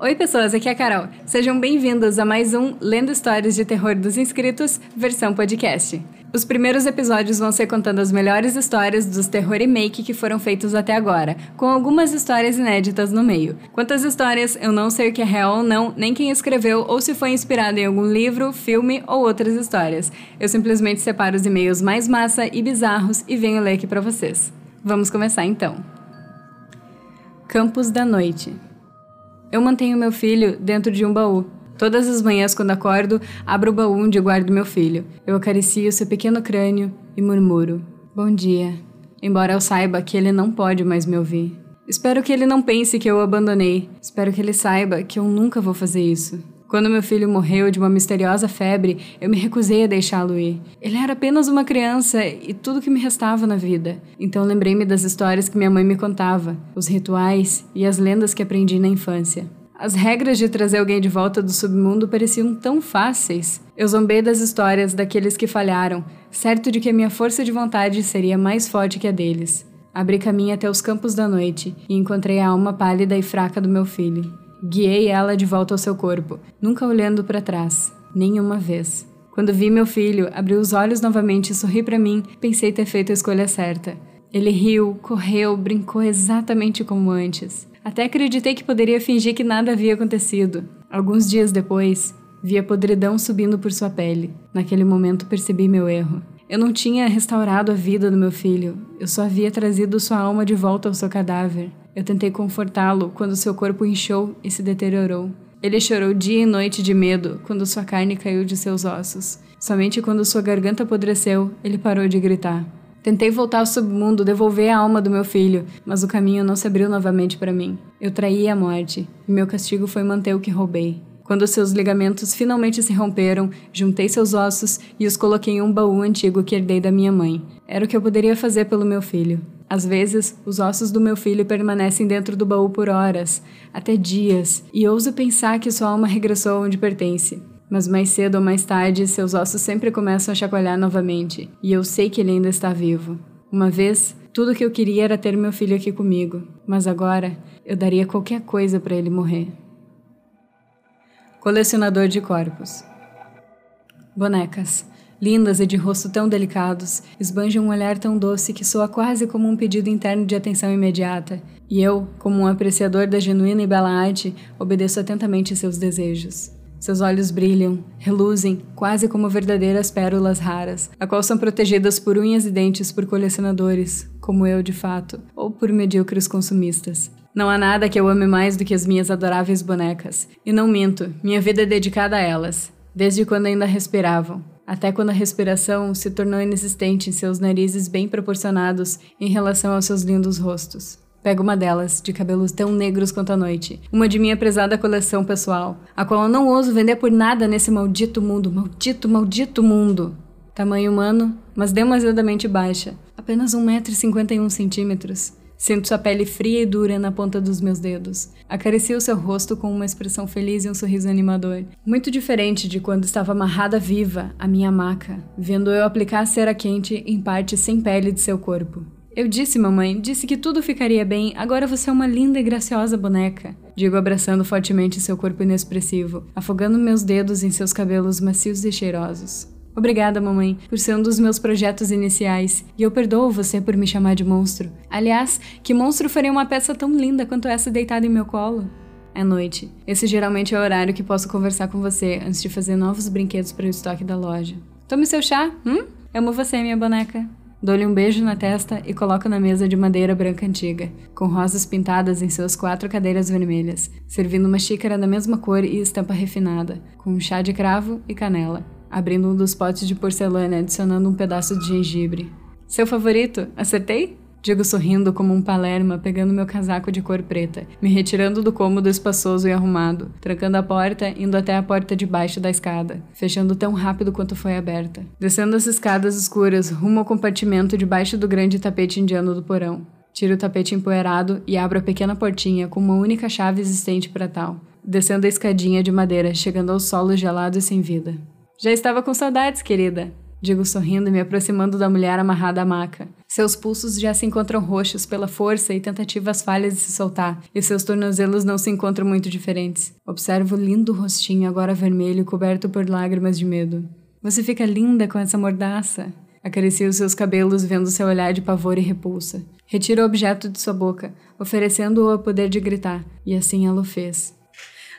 Oi, pessoas, aqui é a Carol. Sejam bem-vindos a mais um Lendo Histórias de Terror dos Inscritos, versão podcast. Os primeiros episódios vão ser contando as melhores histórias dos terror e make que foram feitos até agora, com algumas histórias inéditas no meio. Quantas histórias, eu não sei o que é real ou não, nem quem escreveu ou se foi inspirado em algum livro, filme ou outras histórias. Eu simplesmente separo os e-mails mais massa e bizarros e venho ler aqui para vocês. Vamos começar então. Campos da Noite eu mantenho meu filho dentro de um baú. Todas as manhãs, quando acordo, abro o baú onde guardo meu filho. Eu acaricio seu pequeno crânio e murmuro: Bom dia. Embora eu saiba que ele não pode mais me ouvir. Espero que ele não pense que eu o abandonei. Espero que ele saiba que eu nunca vou fazer isso. Quando meu filho morreu de uma misteriosa febre, eu me recusei a deixá-lo ir. Ele era apenas uma criança e tudo que me restava na vida. Então lembrei-me das histórias que minha mãe me contava, os rituais e as lendas que aprendi na infância. As regras de trazer alguém de volta do submundo pareciam tão fáceis. Eu zombei das histórias daqueles que falharam, certo de que a minha força de vontade seria mais forte que a deles. Abri caminho até os campos da noite e encontrei a alma pálida e fraca do meu filho. Guiei ela de volta ao seu corpo, nunca olhando para trás, nenhuma vez. Quando vi meu filho, abri os olhos novamente e sorri para mim, pensei ter feito a escolha certa. Ele riu, correu, brincou exatamente como antes. Até acreditei que poderia fingir que nada havia acontecido. Alguns dias depois, vi a podridão subindo por sua pele. Naquele momento percebi meu erro. Eu não tinha restaurado a vida do meu filho, eu só havia trazido sua alma de volta ao seu cadáver. Eu tentei confortá-lo quando seu corpo inchou e se deteriorou. Ele chorou dia e noite de medo quando sua carne caiu de seus ossos. Somente quando sua garganta apodreceu, ele parou de gritar. Tentei voltar ao submundo, devolver a alma do meu filho, mas o caminho não se abriu novamente para mim. Eu traí a morte, e meu castigo foi manter o que roubei. Quando seus ligamentos finalmente se romperam, juntei seus ossos e os coloquei em um baú antigo que herdei da minha mãe. Era o que eu poderia fazer pelo meu filho. Às vezes, os ossos do meu filho permanecem dentro do baú por horas, até dias, e ouso pensar que sua alma regressou onde pertence. Mas mais cedo ou mais tarde, seus ossos sempre começam a chacoalhar novamente, e eu sei que ele ainda está vivo. Uma vez, tudo o que eu queria era ter meu filho aqui comigo, mas agora eu daria qualquer coisa para ele morrer. Colecionador de corpos. Bonecas lindas e de rosto tão delicados, esbanjam um olhar tão doce que soa quase como um pedido interno de atenção imediata. E eu, como um apreciador da genuína e bela arte, obedeço atentamente seus desejos. Seus olhos brilham, reluzem, quase como verdadeiras pérolas raras, a qual são protegidas por unhas e dentes por colecionadores, como eu de fato, ou por medíocres consumistas. Não há nada que eu ame mais do que as minhas adoráveis bonecas, e não minto, minha vida é dedicada a elas, desde quando ainda respiravam até quando a respiração se tornou inexistente em seus narizes bem proporcionados em relação aos seus lindos rostos. Pego uma delas, de cabelos tão negros quanto a noite, uma de minha prezada coleção pessoal, a qual eu não ouso vender por nada nesse maldito mundo, maldito, maldito mundo. Tamanho humano, mas demasiadamente baixa, apenas 1,51m. Sinto sua pele fria e dura na ponta dos meus dedos. Acaricio seu rosto com uma expressão feliz e um sorriso animador. Muito diferente de quando estava amarrada viva à minha maca, vendo eu aplicar a cera quente em parte sem pele de seu corpo. Eu disse, mamãe, disse que tudo ficaria bem, agora você é uma linda e graciosa boneca. Digo abraçando fortemente seu corpo inexpressivo, afogando meus dedos em seus cabelos macios e cheirosos. Obrigada, mamãe, por ser um dos meus projetos iniciais, e eu perdoo você por me chamar de monstro. Aliás, que monstro faria uma peça tão linda quanto essa deitada em meu colo? É noite. Esse geralmente é o horário que posso conversar com você antes de fazer novos brinquedos para o estoque da loja. Tome seu chá, hum? Amo você, minha boneca. Dou-lhe um beijo na testa e coloco na mesa de madeira branca antiga, com rosas pintadas em suas quatro cadeiras vermelhas, servindo uma xícara da mesma cor e estampa refinada, com um chá de cravo e canela abrindo um dos potes de porcelana e adicionando um pedaço de gengibre. Seu favorito? Acertei? Digo sorrindo como um palerma, pegando meu casaco de cor preta, me retirando do cômodo espaçoso e arrumado, trancando a porta, indo até a porta de baixo da escada, fechando tão rápido quanto foi aberta. Descendo as escadas escuras, rumo ao compartimento debaixo do grande tapete indiano do porão. Tiro o tapete empoeirado e abro a pequena portinha com uma única chave existente para tal, descendo a escadinha de madeira, chegando ao solo gelado e sem vida. Já estava com saudades, querida. Digo sorrindo e me aproximando da mulher amarrada à maca. Seus pulsos já se encontram roxos pela força e tentativas falhas de se soltar, e seus tornozelos não se encontram muito diferentes. Observo o lindo rostinho agora vermelho coberto por lágrimas de medo. Você fica linda com essa mordaça. Acaricio seus cabelos, vendo seu olhar de pavor e repulsa. Retiro o objeto de sua boca, oferecendo-o o poder de gritar, e assim ela o fez.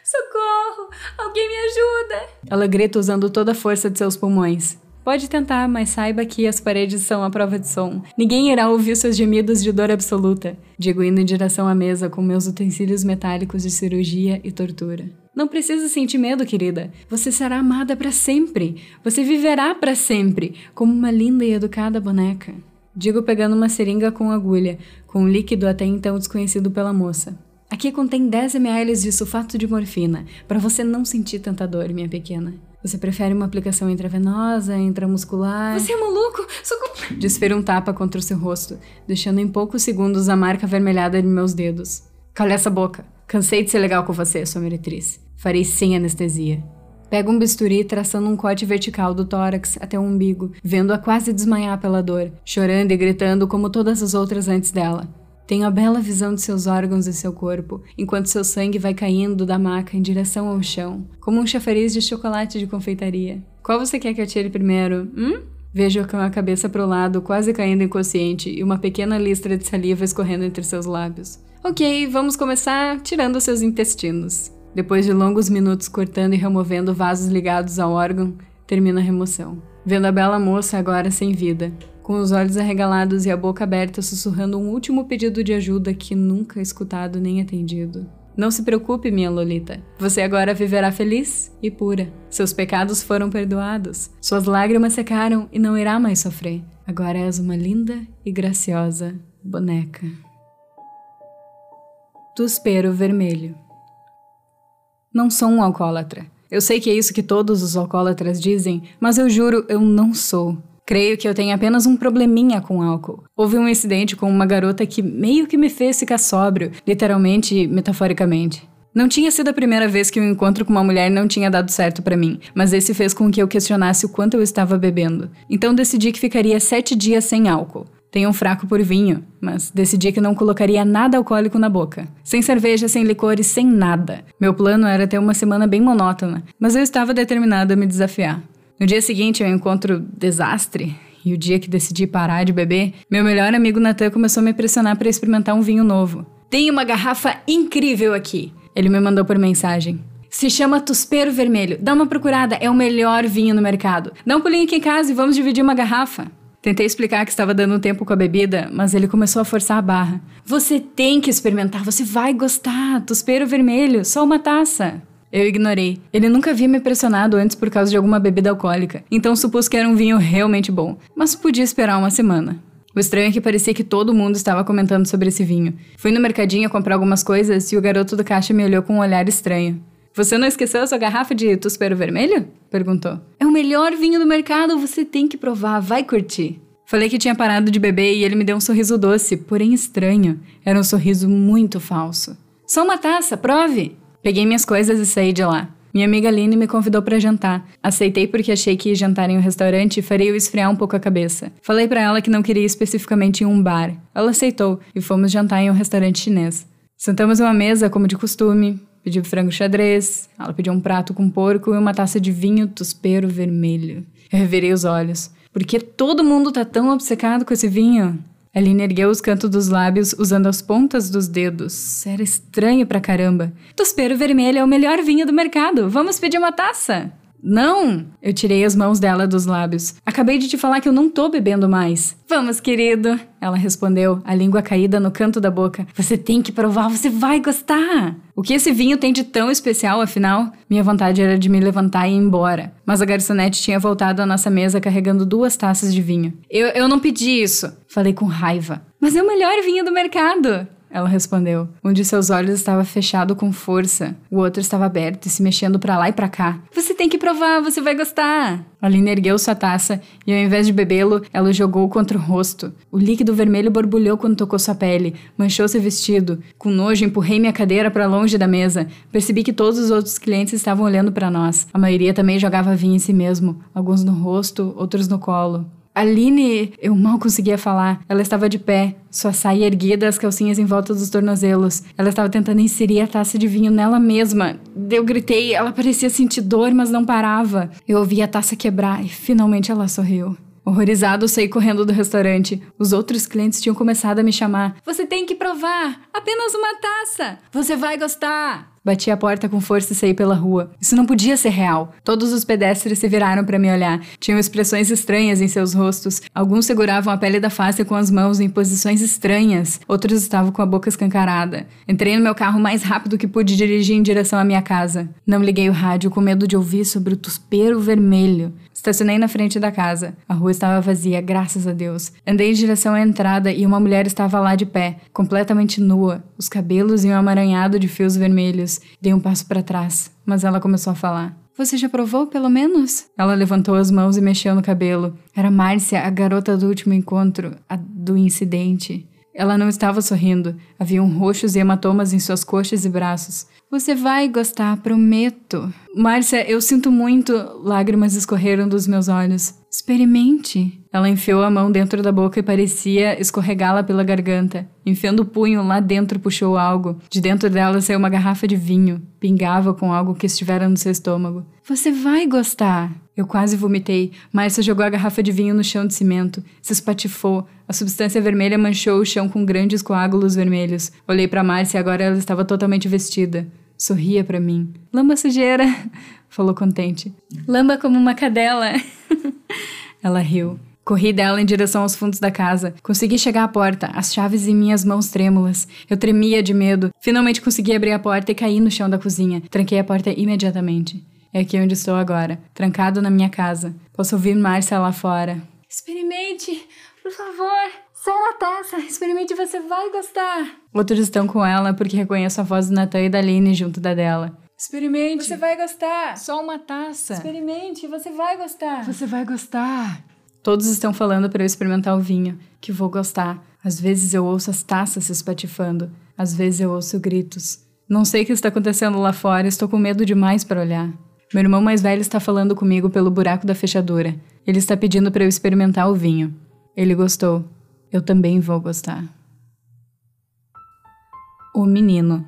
Socorro! Alguém me ajuda! Ela grita usando toda a força de seus pulmões. Pode tentar, mas saiba que as paredes são a prova de som. Ninguém irá ouvir seus gemidos de dor absoluta. Digo indo em direção à mesa com meus utensílios metálicos de cirurgia e tortura. Não precisa sentir medo, querida. Você será amada para sempre. Você viverá para sempre, como uma linda e educada boneca. Digo pegando uma seringa com agulha, com um líquido até então desconhecido pela moça. Aqui contém 10 ml de sulfato de morfina, para você não sentir tanta dor, minha pequena. Você prefere uma aplicação intravenosa, intramuscular? Você é maluco? Socorro! Desfere um tapa contra o seu rosto, deixando em poucos segundos a marca avermelhada de meus dedos. Calha essa boca. Cansei de ser legal com você, sua meretriz. Farei sem anestesia. Pega um bisturi, traçando um corte vertical do tórax até o umbigo, vendo-a quase desmaiar pela dor, chorando e gritando como todas as outras antes dela. Tenho a bela visão de seus órgãos e seu corpo, enquanto seu sangue vai caindo da maca em direção ao chão, como um chafariz de chocolate de confeitaria. Qual você quer que atire primeiro? Hum? Vejo com a cabeça para o lado, quase caindo inconsciente, e uma pequena listra de saliva escorrendo entre seus lábios. Ok, vamos começar tirando seus intestinos. Depois de longos minutos cortando e removendo vasos ligados ao órgão, termina a remoção. Vendo a bela moça agora sem vida, com os olhos arregalados e a boca aberta, sussurrando um último pedido de ajuda que nunca escutado nem atendido. Não se preocupe, minha Lolita. Você agora viverá feliz e pura. Seus pecados foram perdoados. Suas lágrimas secaram e não irá mais sofrer. Agora és uma linda e graciosa boneca. Tuspero vermelho. Não sou um alcoólatra. Eu sei que é isso que todos os alcoólatras dizem, mas eu juro, eu não sou. Creio que eu tenho apenas um probleminha com álcool. Houve um incidente com uma garota que meio que me fez ficar sóbrio, literalmente e metaforicamente. Não tinha sido a primeira vez que um encontro com uma mulher não tinha dado certo para mim, mas esse fez com que eu questionasse o quanto eu estava bebendo. Então decidi que ficaria sete dias sem álcool. Tenho um fraco por vinho, mas decidi que não colocaria nada alcoólico na boca. Sem cerveja, sem licores, sem nada. Meu plano era ter uma semana bem monótona, mas eu estava determinado a me desafiar. No dia seguinte, eu encontro desastre. E o dia que decidi parar de beber, meu melhor amigo Natan começou a me pressionar para experimentar um vinho novo. Tem uma garrafa incrível aqui. Ele me mandou por mensagem. Se chama Tuspero Vermelho. Dá uma procurada, é o melhor vinho no mercado. Dá um pulinho aqui em casa e vamos dividir uma garrafa. Tentei explicar que estava dando tempo com a bebida, mas ele começou a forçar a barra. Você tem que experimentar, você vai gostar. Tuspero Vermelho, só uma taça. Eu ignorei. Ele nunca havia me pressionado antes por causa de alguma bebida alcoólica, então supus que era um vinho realmente bom, mas podia esperar uma semana. O estranho é que parecia que todo mundo estava comentando sobre esse vinho. Fui no mercadinho comprar algumas coisas e o garoto do caixa me olhou com um olhar estranho. Você não esqueceu a sua garrafa de Tuspero Vermelho? Perguntou. É o melhor vinho do mercado, você tem que provar, vai curtir. Falei que tinha parado de beber e ele me deu um sorriso doce, porém estranho. Era um sorriso muito falso. Só uma taça, prove! Peguei minhas coisas e saí de lá. Minha amiga Aline me convidou para jantar. Aceitei porque achei que jantar em um restaurante faria eu esfriar um pouco a cabeça. Falei para ela que não queria especificamente em um bar. Ela aceitou e fomos jantar em um restaurante chinês. Sentamos em uma mesa como de costume. Pedi frango xadrez, ela pediu um prato com porco e uma taça de vinho tuspero vermelho. Eu revirei os olhos. Por que todo mundo tá tão obcecado com esse vinho? Aline ergueu os cantos dos lábios usando as pontas dos dedos. Era estranho pra caramba. Tospero vermelho é o melhor vinho do mercado. Vamos pedir uma taça? Não! Eu tirei as mãos dela dos lábios. Acabei de te falar que eu não tô bebendo mais. Vamos, querido! Ela respondeu, a língua caída no canto da boca. Você tem que provar, você vai gostar! O que esse vinho tem de tão especial, afinal? Minha vontade era de me levantar e ir embora. Mas a garçonete tinha voltado à nossa mesa carregando duas taças de vinho. Eu, eu não pedi isso! Falei com raiva. Mas é o melhor vinho do mercado! Ela respondeu. Um de seus olhos estava fechado com força, o outro estava aberto e se mexendo para lá e para cá. Você tem que provar, você vai gostar. Aline ergueu sua taça e, ao invés de bebê-lo, ela jogou contra o rosto. O líquido vermelho borbulhou quando tocou sua pele, manchou seu vestido. Com nojo, empurrei minha cadeira para longe da mesa. Percebi que todos os outros clientes estavam olhando para nós. A maioria também jogava vinho em si mesmo, alguns no rosto, outros no colo. Aline, eu mal conseguia falar. Ela estava de pé, sua saia erguida, as calcinhas em volta dos tornozelos. Ela estava tentando inserir a taça de vinho nela mesma. Eu gritei, ela parecia sentir dor, mas não parava. Eu ouvi a taça quebrar e finalmente ela sorriu. Horrorizado, saí correndo do restaurante. Os outros clientes tinham começado a me chamar. Você tem que provar! Apenas uma taça! Você vai gostar! Bati a porta com força e saí pela rua. Isso não podia ser real. Todos os pedestres se viraram para me olhar. Tinham expressões estranhas em seus rostos. Alguns seguravam a pele da face com as mãos em posições estranhas. Outros estavam com a boca escancarada. Entrei no meu carro mais rápido que pude dirigir em direção à minha casa. Não liguei o rádio com medo de ouvir sobre o tuspero vermelho. Estacionei na frente da casa. A rua estava vazia, graças a Deus. Andei em direção à entrada e uma mulher estava lá de pé, completamente nua, os cabelos em um amaranhado de fios vermelhos. Dei um passo para trás, mas ela começou a falar. Você já provou, pelo menos? Ela levantou as mãos e mexeu no cabelo. Era Márcia, a garota do último encontro, a do incidente. Ela não estava sorrindo. Haviam roxos e hematomas em suas coxas e braços. Você vai gostar, prometo. Márcia, eu sinto muito. Lágrimas escorreram dos meus olhos. Experimente. Ela enfiou a mão dentro da boca e parecia escorregá-la pela garganta. Enfiando o punho lá dentro, puxou algo. De dentro dela saiu uma garrafa de vinho. Pingava com algo que estivera no seu estômago. Você vai gostar. Eu quase vomitei. Márcia jogou a garrafa de vinho no chão de cimento. Se espatifou. A substância vermelha manchou o chão com grandes coágulos vermelhos. Olhei para Márcia e agora ela estava totalmente vestida. Sorria para mim. Lamba sujeira, falou contente. Lamba como uma cadela. ela riu. Corri dela em direção aos fundos da casa. Consegui chegar à porta, as chaves em minhas mãos trêmulas. Eu tremia de medo. Finalmente consegui abrir a porta e caí no chão da cozinha. Tranquei a porta imediatamente. É aqui onde estou agora, trancado na minha casa. Posso ouvir Márcia lá fora. Experimente, por favor. Sai a taça, experimente, você vai gostar. Outros estão com ela porque reconheço a voz do Natan e da Aline junto da dela. Experimente. Você vai gostar. Só uma taça. Experimente, você vai gostar. Você vai gostar. Todos estão falando para eu experimentar o vinho, que vou gostar. Às vezes eu ouço as taças se espatifando, às vezes eu ouço gritos. Não sei o que está acontecendo lá fora, estou com medo demais para olhar. Meu irmão mais velho está falando comigo pelo buraco da fechadura. Ele está pedindo para eu experimentar o vinho. Ele gostou. Eu também vou gostar. O menino.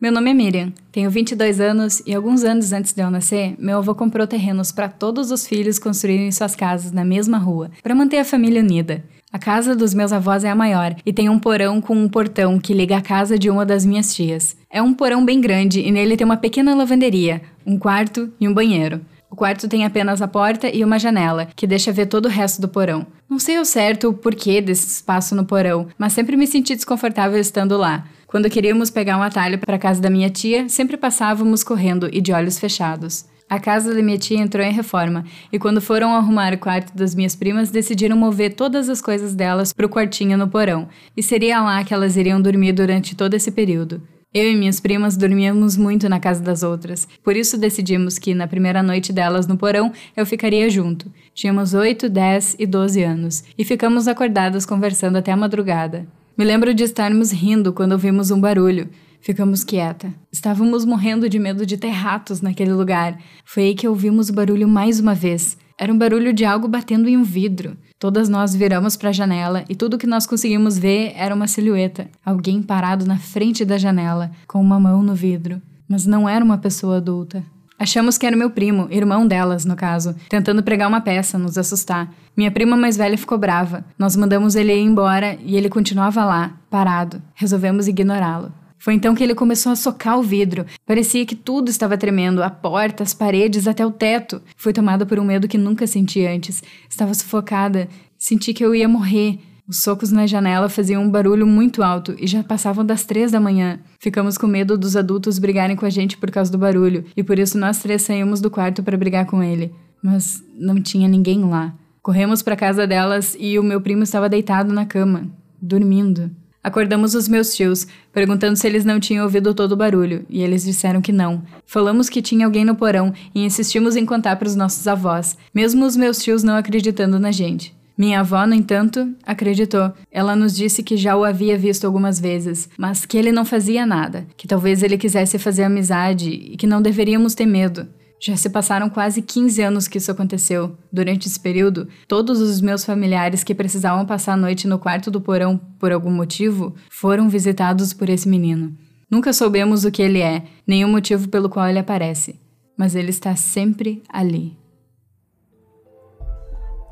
Meu nome é Miriam, tenho 22 anos e alguns anos antes de eu nascer, meu avô comprou terrenos para todos os filhos construírem suas casas na mesma rua, para manter a família unida. A casa dos meus avós é a maior e tem um porão com um portão que liga a casa de uma das minhas tias. É um porão bem grande e nele tem uma pequena lavanderia, um quarto e um banheiro. O quarto tem apenas a porta e uma janela, que deixa ver todo o resto do porão. Não sei ao certo o porquê desse espaço no porão, mas sempre me senti desconfortável estando lá. Quando queríamos pegar um atalho para a casa da minha tia, sempre passávamos correndo e de olhos fechados. A casa da minha tia entrou em reforma, e quando foram arrumar o quarto das minhas primas, decidiram mover todas as coisas delas para o quartinho no porão, e seria lá que elas iriam dormir durante todo esse período. Eu e minhas primas dormíamos muito na casa das outras, por isso decidimos que, na primeira noite delas no porão, eu ficaria junto. Tínhamos 8, 10 e 12 anos, e ficamos acordadas conversando até a madrugada. Me lembro de estarmos rindo quando ouvimos um barulho. Ficamos quieta. Estávamos morrendo de medo de ter ratos naquele lugar. Foi aí que ouvimos o barulho mais uma vez. Era um barulho de algo batendo em um vidro. Todas nós viramos para a janela e tudo que nós conseguimos ver era uma silhueta, alguém parado na frente da janela, com uma mão no vidro. Mas não era uma pessoa adulta. Achamos que era meu primo, irmão delas, no caso, tentando pregar uma peça, nos assustar. Minha prima mais velha ficou brava. Nós mandamos ele ir embora e ele continuava lá, parado. Resolvemos ignorá-lo. Foi então que ele começou a socar o vidro. Parecia que tudo estava tremendo, a porta, as paredes, até o teto. Fui tomada por um medo que nunca senti antes. Estava sufocada. Senti que eu ia morrer. Os socos na janela faziam um barulho muito alto e já passavam das três da manhã. Ficamos com medo dos adultos brigarem com a gente por causa do barulho, e por isso nós três saímos do quarto para brigar com ele. Mas não tinha ninguém lá. Corremos para casa delas e o meu primo estava deitado na cama, dormindo. Acordamos os meus tios, perguntando se eles não tinham ouvido todo o barulho, e eles disseram que não. Falamos que tinha alguém no porão e insistimos em contar para os nossos avós, mesmo os meus tios não acreditando na gente. Minha avó, no entanto, acreditou. Ela nos disse que já o havia visto algumas vezes, mas que ele não fazia nada, que talvez ele quisesse fazer amizade e que não deveríamos ter medo. Já se passaram quase 15 anos que isso aconteceu. Durante esse período, todos os meus familiares que precisavam passar a noite no quarto do porão por algum motivo foram visitados por esse menino. Nunca soubemos o que ele é, nem o motivo pelo qual ele aparece, mas ele está sempre ali.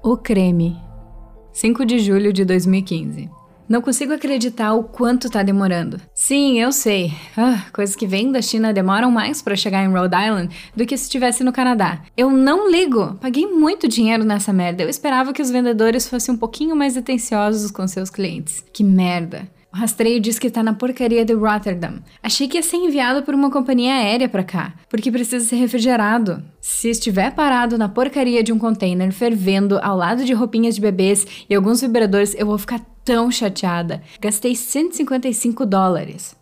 O creme 5 de julho de 2015. Não consigo acreditar o quanto tá demorando. Sim, eu sei. Ah, coisas que vêm da China demoram mais para chegar em Rhode Island do que se estivesse no Canadá. Eu não ligo. Paguei muito dinheiro nessa merda. Eu esperava que os vendedores fossem um pouquinho mais atenciosos com seus clientes. Que merda. O rastreio diz que tá na porcaria de Rotterdam. Achei que ia ser enviado por uma companhia aérea para cá, porque precisa ser refrigerado. Se estiver parado na porcaria de um container fervendo ao lado de roupinhas de bebês e alguns vibradores, eu vou ficar tão chateada. Gastei 155 dólares.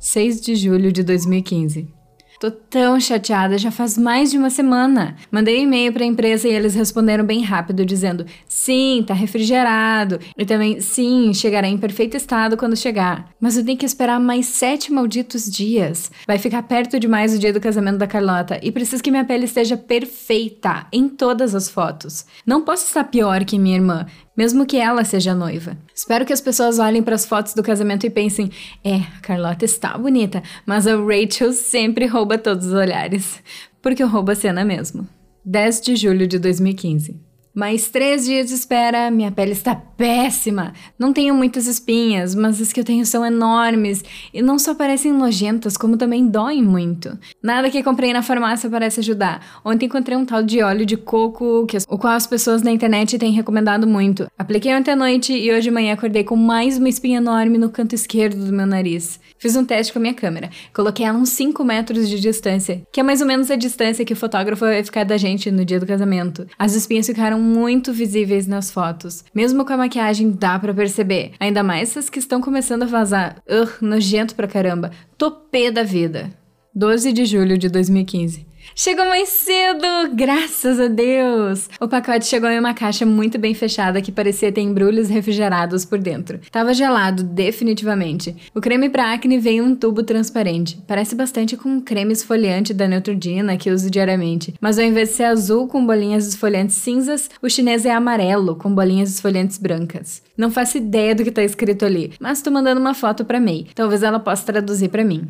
6 de julho de 2015. Tô tão chateada, já faz mais de uma semana. Mandei e-mail para a empresa e eles responderam bem rápido, dizendo: sim, tá refrigerado. E também, sim, chegará em perfeito estado quando chegar. Mas eu tenho que esperar mais sete malditos dias. Vai ficar perto demais o dia do casamento da Carlota e preciso que minha pele esteja perfeita em todas as fotos. Não posso estar pior que minha irmã mesmo que ela seja noiva. Espero que as pessoas olhem para as fotos do casamento e pensem: é, a Carlota está bonita, mas a Rachel sempre rouba todos os olhares. Porque rouba a cena mesmo. 10 de julho de 2015. Mais três dias de espera, minha pele está péssima. Não tenho muitas espinhas, mas as que eu tenho são enormes e não só parecem nojentas, como também doem muito. Nada que comprei na farmácia parece ajudar. Ontem encontrei um tal de óleo de coco, que, o qual as pessoas na internet têm recomendado muito. Apliquei ontem à noite e hoje de manhã acordei com mais uma espinha enorme no canto esquerdo do meu nariz. Fiz um teste com a minha câmera. Coloquei ela uns 5 metros de distância, que é mais ou menos a distância que o fotógrafo vai ficar da gente no dia do casamento. As espinhas ficaram muito visíveis nas fotos. Mesmo com a maquiagem dá para perceber. Ainda mais essas que estão começando a vazar. Ugh, nojento pra caramba. Topê da vida. 12 de julho de 2015. Chegou mais cedo, graças a Deus! O pacote chegou em uma caixa muito bem fechada que parecia ter embrulhos refrigerados por dentro. Tava gelado, definitivamente. O creme para acne veio em um tubo transparente. Parece bastante com um creme esfoliante da Neutrogena que uso diariamente, mas ao invés de ser azul com bolinhas esfoliantes cinzas, o chinês é amarelo com bolinhas esfoliantes brancas. Não faço ideia do que tá escrito ali, mas tô mandando uma foto para May. Talvez ela possa traduzir para mim.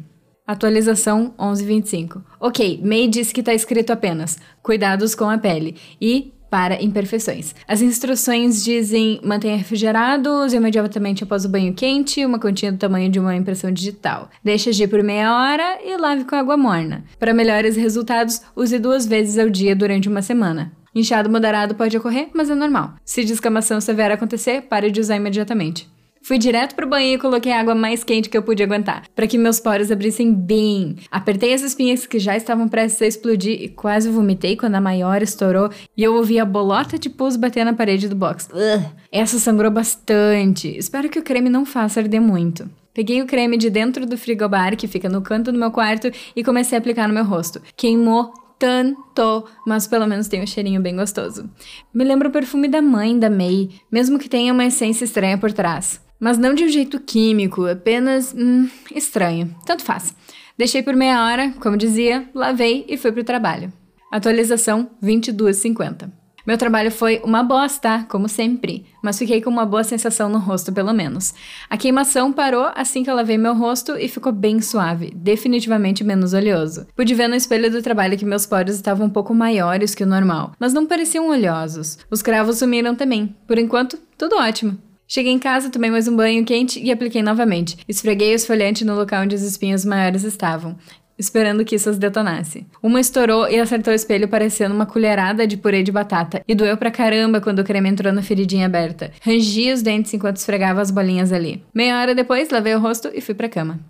Atualização 1125. Ok, May disse que está escrito apenas cuidados com a pele e para imperfeições. As instruções dizem mantenha refrigerado, use imediatamente após o banho quente, uma continha do tamanho de uma impressão digital. Deixe agir por meia hora e lave com água morna. Para melhores resultados, use duas vezes ao dia durante uma semana. Inchado moderado pode ocorrer, mas é normal. Se descamação severa acontecer, pare de usar imediatamente. Fui direto pro banheiro e coloquei a água mais quente que eu podia aguentar, para que meus poros abrissem bem. Apertei as espinhas que já estavam prestes a explodir e quase vomitei quando a maior estourou e eu ouvi a bolota de pus bater na parede do box. Ugh. Essa sangrou bastante. Espero que o creme não faça arder muito. Peguei o creme de dentro do frigobar, que fica no canto do meu quarto, e comecei a aplicar no meu rosto. Queimou tanto, mas pelo menos tem um cheirinho bem gostoso. Me lembra o perfume da mãe da May, mesmo que tenha uma essência estranha por trás. Mas não de um jeito químico, apenas hum, estranho. Tanto faz. Deixei por meia hora, como dizia, lavei e fui pro trabalho. Atualização 2250. Meu trabalho foi uma bosta, como sempre, mas fiquei com uma boa sensação no rosto, pelo menos. A queimação parou assim que eu lavei meu rosto e ficou bem suave, definitivamente menos oleoso. Pude ver no espelho do trabalho que meus poros estavam um pouco maiores que o normal, mas não pareciam oleosos. Os cravos sumiram também. Por enquanto, tudo ótimo. Cheguei em casa, tomei mais um banho quente e apliquei novamente. Esfreguei o esfoliante no local onde os espinhos maiores estavam, esperando que isso as detonasse. Uma estourou e acertou o espelho parecendo uma colherada de purê de batata, e doeu pra caramba quando o creme entrou na feridinha aberta. Rangi os dentes enquanto esfregava as bolinhas ali. Meia hora depois, lavei o rosto e fui pra cama.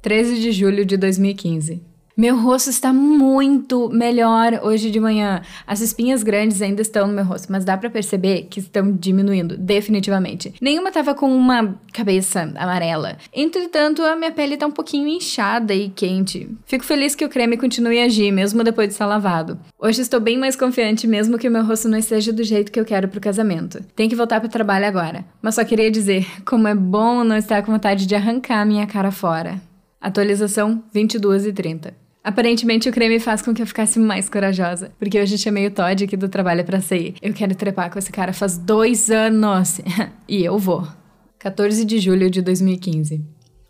13 de julho de 2015. Meu rosto está muito melhor hoje de manhã. As espinhas grandes ainda estão no meu rosto, mas dá para perceber que estão diminuindo, definitivamente. Nenhuma tava com uma cabeça amarela. Entretanto, a minha pele tá um pouquinho inchada e quente. Fico feliz que o creme continue a agir, mesmo depois de estar lavado. Hoje estou bem mais confiante, mesmo que o meu rosto não esteja do jeito que eu quero pro casamento. Tenho que voltar pro trabalho agora. Mas só queria dizer como é bom não estar com vontade de arrancar minha cara fora. Atualização 22 e 30. Aparentemente o creme faz com que eu ficasse mais corajosa, porque hoje chamei o Todd aqui do trabalho para sair. Eu quero trepar com esse cara faz dois anos e eu vou. 14 de julho de 2015.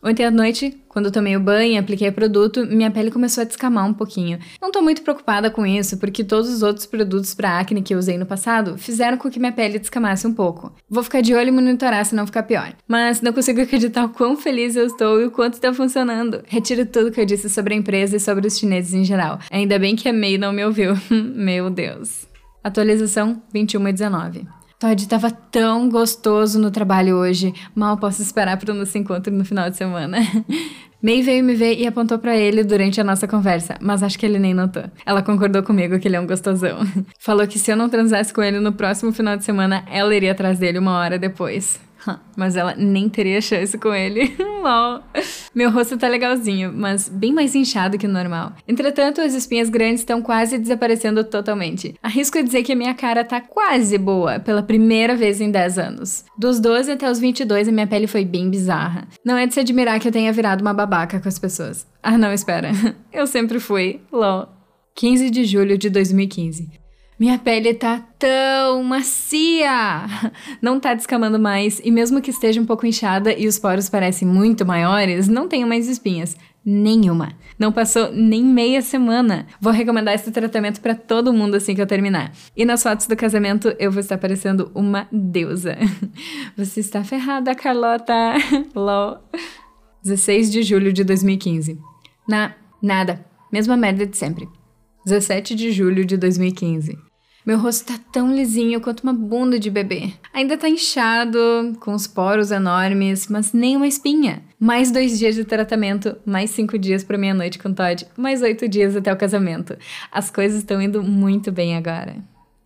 Ontem à noite, quando eu tomei o banho e apliquei o produto, minha pele começou a descamar um pouquinho. Não tô muito preocupada com isso, porque todos os outros produtos para acne que eu usei no passado fizeram com que minha pele descamasse um pouco. Vou ficar de olho e monitorar se não ficar pior. Mas não consigo acreditar o quão feliz eu estou e o quanto está funcionando. Retiro tudo que eu disse sobre a empresa e sobre os chineses em geral. Ainda bem que a May não me ouviu. Meu Deus. Atualização 21 e 19. Todd estava tão gostoso no trabalho hoje. Mal posso esperar para o nosso encontro no final de semana. May veio me ver e apontou para ele durante a nossa conversa, mas acho que ele nem notou. Ela concordou comigo que ele é um gostosão. Falou que se eu não transasse com ele no próximo final de semana, ela iria atrás dele uma hora depois. Mas ela nem teria chance com ele. Lol. Meu rosto tá legalzinho, mas bem mais inchado que o normal. Entretanto, as espinhas grandes estão quase desaparecendo totalmente. Arrisco dizer que a minha cara tá quase boa, pela primeira vez em 10 anos. Dos 12 até os 22, a minha pele foi bem bizarra. Não é de se admirar que eu tenha virado uma babaca com as pessoas. Ah, não, espera. Eu sempre fui. Lol. 15 de julho de 2015. Minha pele tá tão macia! Não tá descamando mais, e mesmo que esteja um pouco inchada e os poros parecem muito maiores, não tenho mais espinhas. Nenhuma. Não passou nem meia semana. Vou recomendar esse tratamento para todo mundo assim que eu terminar. E nas fotos do casamento eu vou estar parecendo uma deusa. Você está ferrada, Carlota! Lol. 16 de julho de 2015. Na nada. Mesma merda de sempre. 17 de julho de 2015. Meu rosto tá tão lisinho quanto uma bunda de bebê. Ainda tá inchado, com os poros enormes, mas nem uma espinha. Mais dois dias de tratamento, mais cinco dias pra meia-noite com Todd, mais oito dias até o casamento. As coisas estão indo muito bem agora.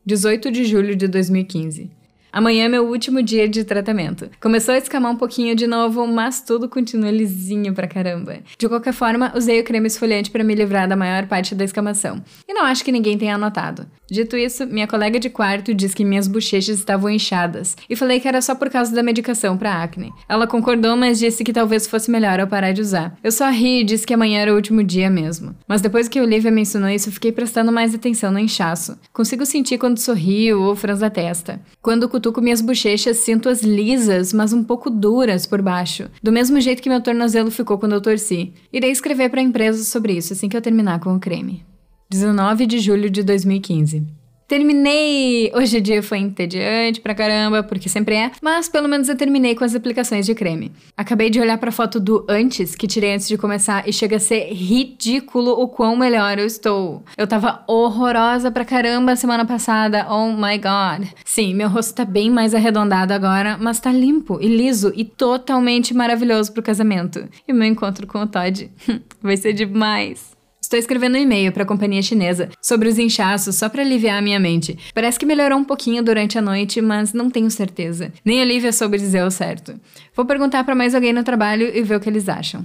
18 de julho de 2015. Amanhã é meu último dia de tratamento. Começou a escamar um pouquinho de novo, mas tudo continua lisinho pra caramba. De qualquer forma, usei o creme esfoliante para me livrar da maior parte da escamação. E não acho que ninguém tenha notado. Dito isso, minha colega de quarto diz que minhas bochechas estavam inchadas e falei que era só por causa da medicação para acne. Ela concordou, mas disse que talvez fosse melhor eu parar de usar. Eu só ri e disse que amanhã era o último dia mesmo. Mas depois que Olivia mencionou isso, fiquei prestando mais atenção no inchaço. Consigo sentir quando sorrio ou franzo a testa. Quando cutuco minhas bochechas, sinto-as lisas, mas um pouco duras por baixo, do mesmo jeito que meu tornozelo ficou quando eu torci. Irei escrever para a empresa sobre isso assim que eu terminar com o creme. 19 de julho de 2015. Terminei! Hoje o dia foi entediante pra caramba, porque sempre é, mas pelo menos eu terminei com as aplicações de creme. Acabei de olhar pra foto do antes, que tirei antes de começar, e chega a ser ridículo o quão melhor eu estou. Eu tava horrorosa pra caramba semana passada, oh my god. Sim, meu rosto tá bem mais arredondado agora, mas tá limpo e liso e totalmente maravilhoso pro casamento. E meu encontro com o Todd vai ser demais. Estou escrevendo um e-mail para a companhia chinesa sobre os inchaços só para aliviar a minha mente. Parece que melhorou um pouquinho durante a noite, mas não tenho certeza. Nem a Olivia soube dizer o certo. Vou perguntar para mais alguém no trabalho e ver o que eles acham.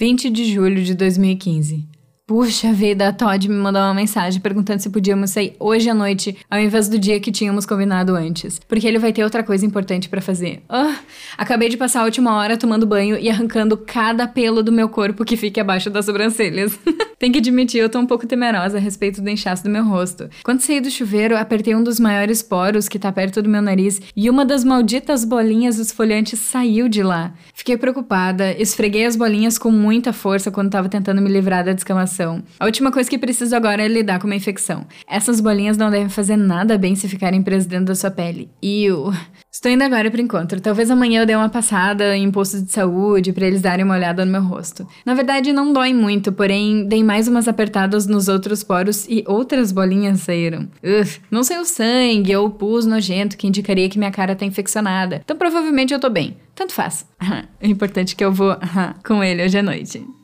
20 de julho de 2015. Puxa vida, a Todd me mandou uma mensagem perguntando se podíamos sair hoje à noite, ao invés do dia que tínhamos combinado antes. Porque ele vai ter outra coisa importante para fazer. Oh, acabei de passar a última hora tomando banho e arrancando cada pelo do meu corpo que fique abaixo das sobrancelhas. Tem que admitir, eu tô um pouco temerosa a respeito do inchaço do meu rosto. Quando saí do chuveiro, apertei um dos maiores poros que tá perto do meu nariz e uma das malditas bolinhas esfoliantes saiu de lá. Fiquei preocupada, esfreguei as bolinhas com muita força quando tava tentando me livrar da descamação infecção. A última coisa que preciso agora é lidar com uma infecção. Essas bolinhas não devem fazer nada bem se ficarem presas dentro da sua pele. E. Estou indo agora pro encontro. Talvez amanhã eu dê uma passada em postos de saúde para eles darem uma olhada no meu rosto. Na verdade, não dói muito, porém, dei mais umas apertadas nos outros poros e outras bolinhas saíram. Uf, não sei o sangue ou o pus nojento que indicaria que minha cara tá infeccionada. Então provavelmente eu tô bem. Tanto faz. o importante é que eu vou com ele hoje à noite.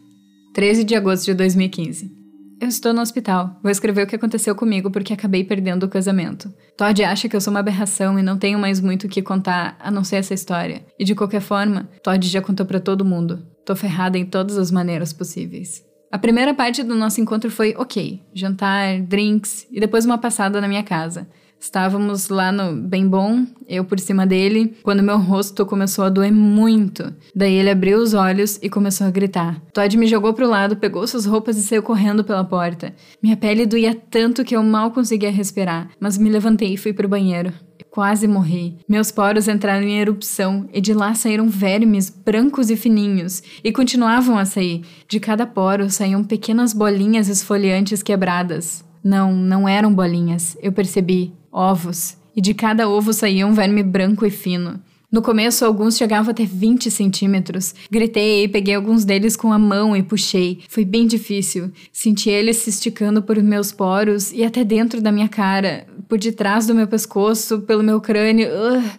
13 de agosto de 2015. Eu estou no hospital. Vou escrever o que aconteceu comigo porque acabei perdendo o casamento. Todd acha que eu sou uma aberração e não tenho mais muito o que contar a não ser essa história. E de qualquer forma, Todd já contou para todo mundo. Tô ferrada em todas as maneiras possíveis. A primeira parte do nosso encontro foi ok: jantar, drinks e depois uma passada na minha casa. Estávamos lá no bem bom, eu por cima dele, quando meu rosto começou a doer muito. Daí ele abriu os olhos e começou a gritar. Todd me jogou pro lado, pegou suas roupas e saiu correndo pela porta. Minha pele doía tanto que eu mal conseguia respirar, mas me levantei e fui pro banheiro. Quase morri. Meus poros entraram em erupção e de lá saíram vermes brancos e fininhos e continuavam a sair. De cada poro saíam pequenas bolinhas esfoliantes quebradas. Não, não eram bolinhas, eu percebi ovos, e de cada ovo saía um verme branco e fino. No começo, alguns chegavam até 20 centímetros. Gritei e peguei alguns deles com a mão e puxei. Foi bem difícil. Senti eles se esticando por meus poros e até dentro da minha cara, por detrás do meu pescoço, pelo meu crânio.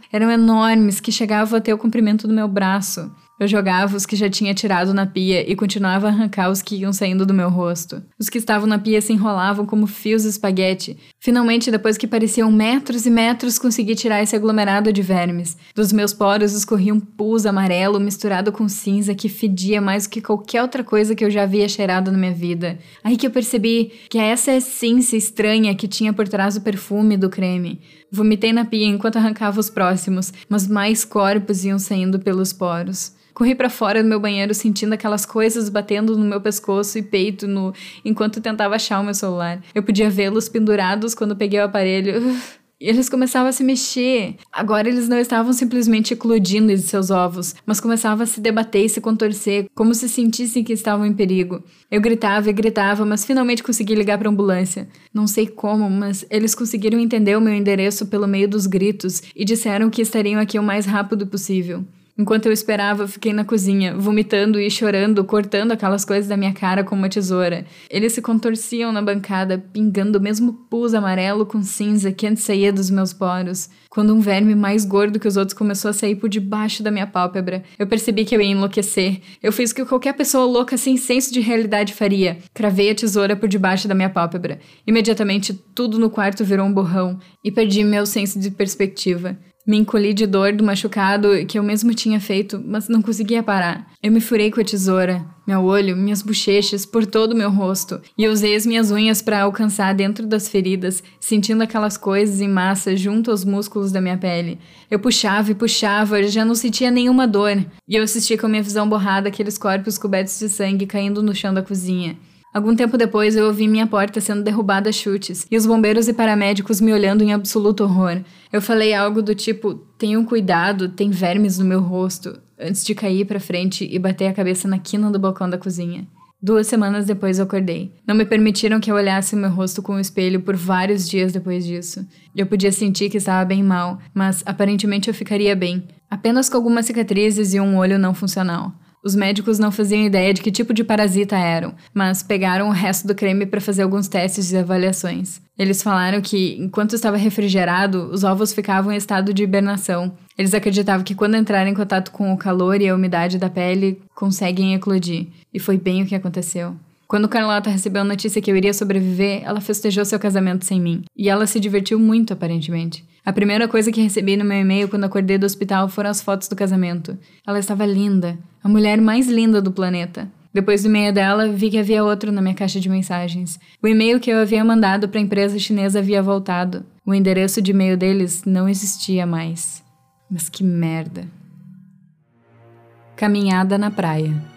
Eram enormes, que chegavam até o comprimento do meu braço. Eu jogava os que já tinha tirado na pia e continuava a arrancar os que iam saindo do meu rosto. Os que estavam na pia se enrolavam como fios de espaguete. Finalmente, depois que pareciam metros e metros, consegui tirar esse aglomerado de vermes. Dos meus poros escorria um pus amarelo misturado com cinza que fedia mais do que qualquer outra coisa que eu já havia cheirado na minha vida. Aí que eu percebi que essa essência estranha que tinha por trás do perfume do creme. Vomitei na pia enquanto arrancava os próximos, mas mais corpos iam saindo pelos poros. Corri para fora do meu banheiro sentindo aquelas coisas batendo no meu pescoço e peito no enquanto tentava achar o meu celular. Eu podia vê-los pendurados quando peguei o aparelho. E eles começavam a se mexer. Agora eles não estavam simplesmente eclodindo de seus ovos, mas começavam a se debater e se contorcer, como se sentissem que estavam em perigo. Eu gritava e gritava, mas finalmente consegui ligar para a ambulância. Não sei como, mas eles conseguiram entender o meu endereço pelo meio dos gritos e disseram que estariam aqui o mais rápido possível. Enquanto eu esperava, fiquei na cozinha, vomitando e chorando, cortando aquelas coisas da minha cara com uma tesoura. Eles se contorciam na bancada, pingando o mesmo pus amarelo com cinza que antes saía dos meus poros. Quando um verme mais gordo que os outros começou a sair por debaixo da minha pálpebra, eu percebi que eu ia enlouquecer. Eu fiz o que qualquer pessoa louca sem senso de realidade faria. Cravei a tesoura por debaixo da minha pálpebra. Imediatamente, tudo no quarto virou um borrão e perdi meu senso de perspectiva. Me encolhi de dor do machucado que eu mesmo tinha feito, mas não conseguia parar. Eu me furei com a tesoura, meu olho, minhas bochechas, por todo o meu rosto, e usei as minhas unhas para alcançar dentro das feridas, sentindo aquelas coisas em massa junto aos músculos da minha pele. Eu puxava e puxava, já não sentia nenhuma dor, e eu assisti com a minha visão borrada aqueles corpos cobertos de sangue caindo no chão da cozinha. Algum tempo depois, eu ouvi minha porta sendo derrubada a chutes e os bombeiros e paramédicos me olhando em absoluto horror. Eu falei algo do tipo: tenham cuidado, tem vermes no meu rosto, antes de cair para frente e bater a cabeça na quina do balcão da cozinha. Duas semanas depois eu acordei. Não me permitiram que eu olhasse meu rosto com o espelho por vários dias depois disso. Eu podia sentir que estava bem mal, mas aparentemente eu ficaria bem, apenas com algumas cicatrizes e um olho não funcional. Os médicos não faziam ideia de que tipo de parasita eram, mas pegaram o resto do creme para fazer alguns testes e avaliações. Eles falaram que, enquanto estava refrigerado, os ovos ficavam em estado de hibernação. Eles acreditavam que, quando entrarem em contato com o calor e a umidade da pele, conseguem eclodir. E foi bem o que aconteceu. Quando Carlota recebeu a notícia que eu iria sobreviver, ela festejou seu casamento sem mim. E ela se divertiu muito, aparentemente. A primeira coisa que recebi no meu e-mail quando acordei do hospital foram as fotos do casamento. Ela estava linda, a mulher mais linda do planeta. Depois do e-mail dela, vi que havia outro na minha caixa de mensagens. O e-mail que eu havia mandado para a empresa chinesa havia voltado. O endereço de e-mail deles não existia mais. Mas que merda. Caminhada na praia.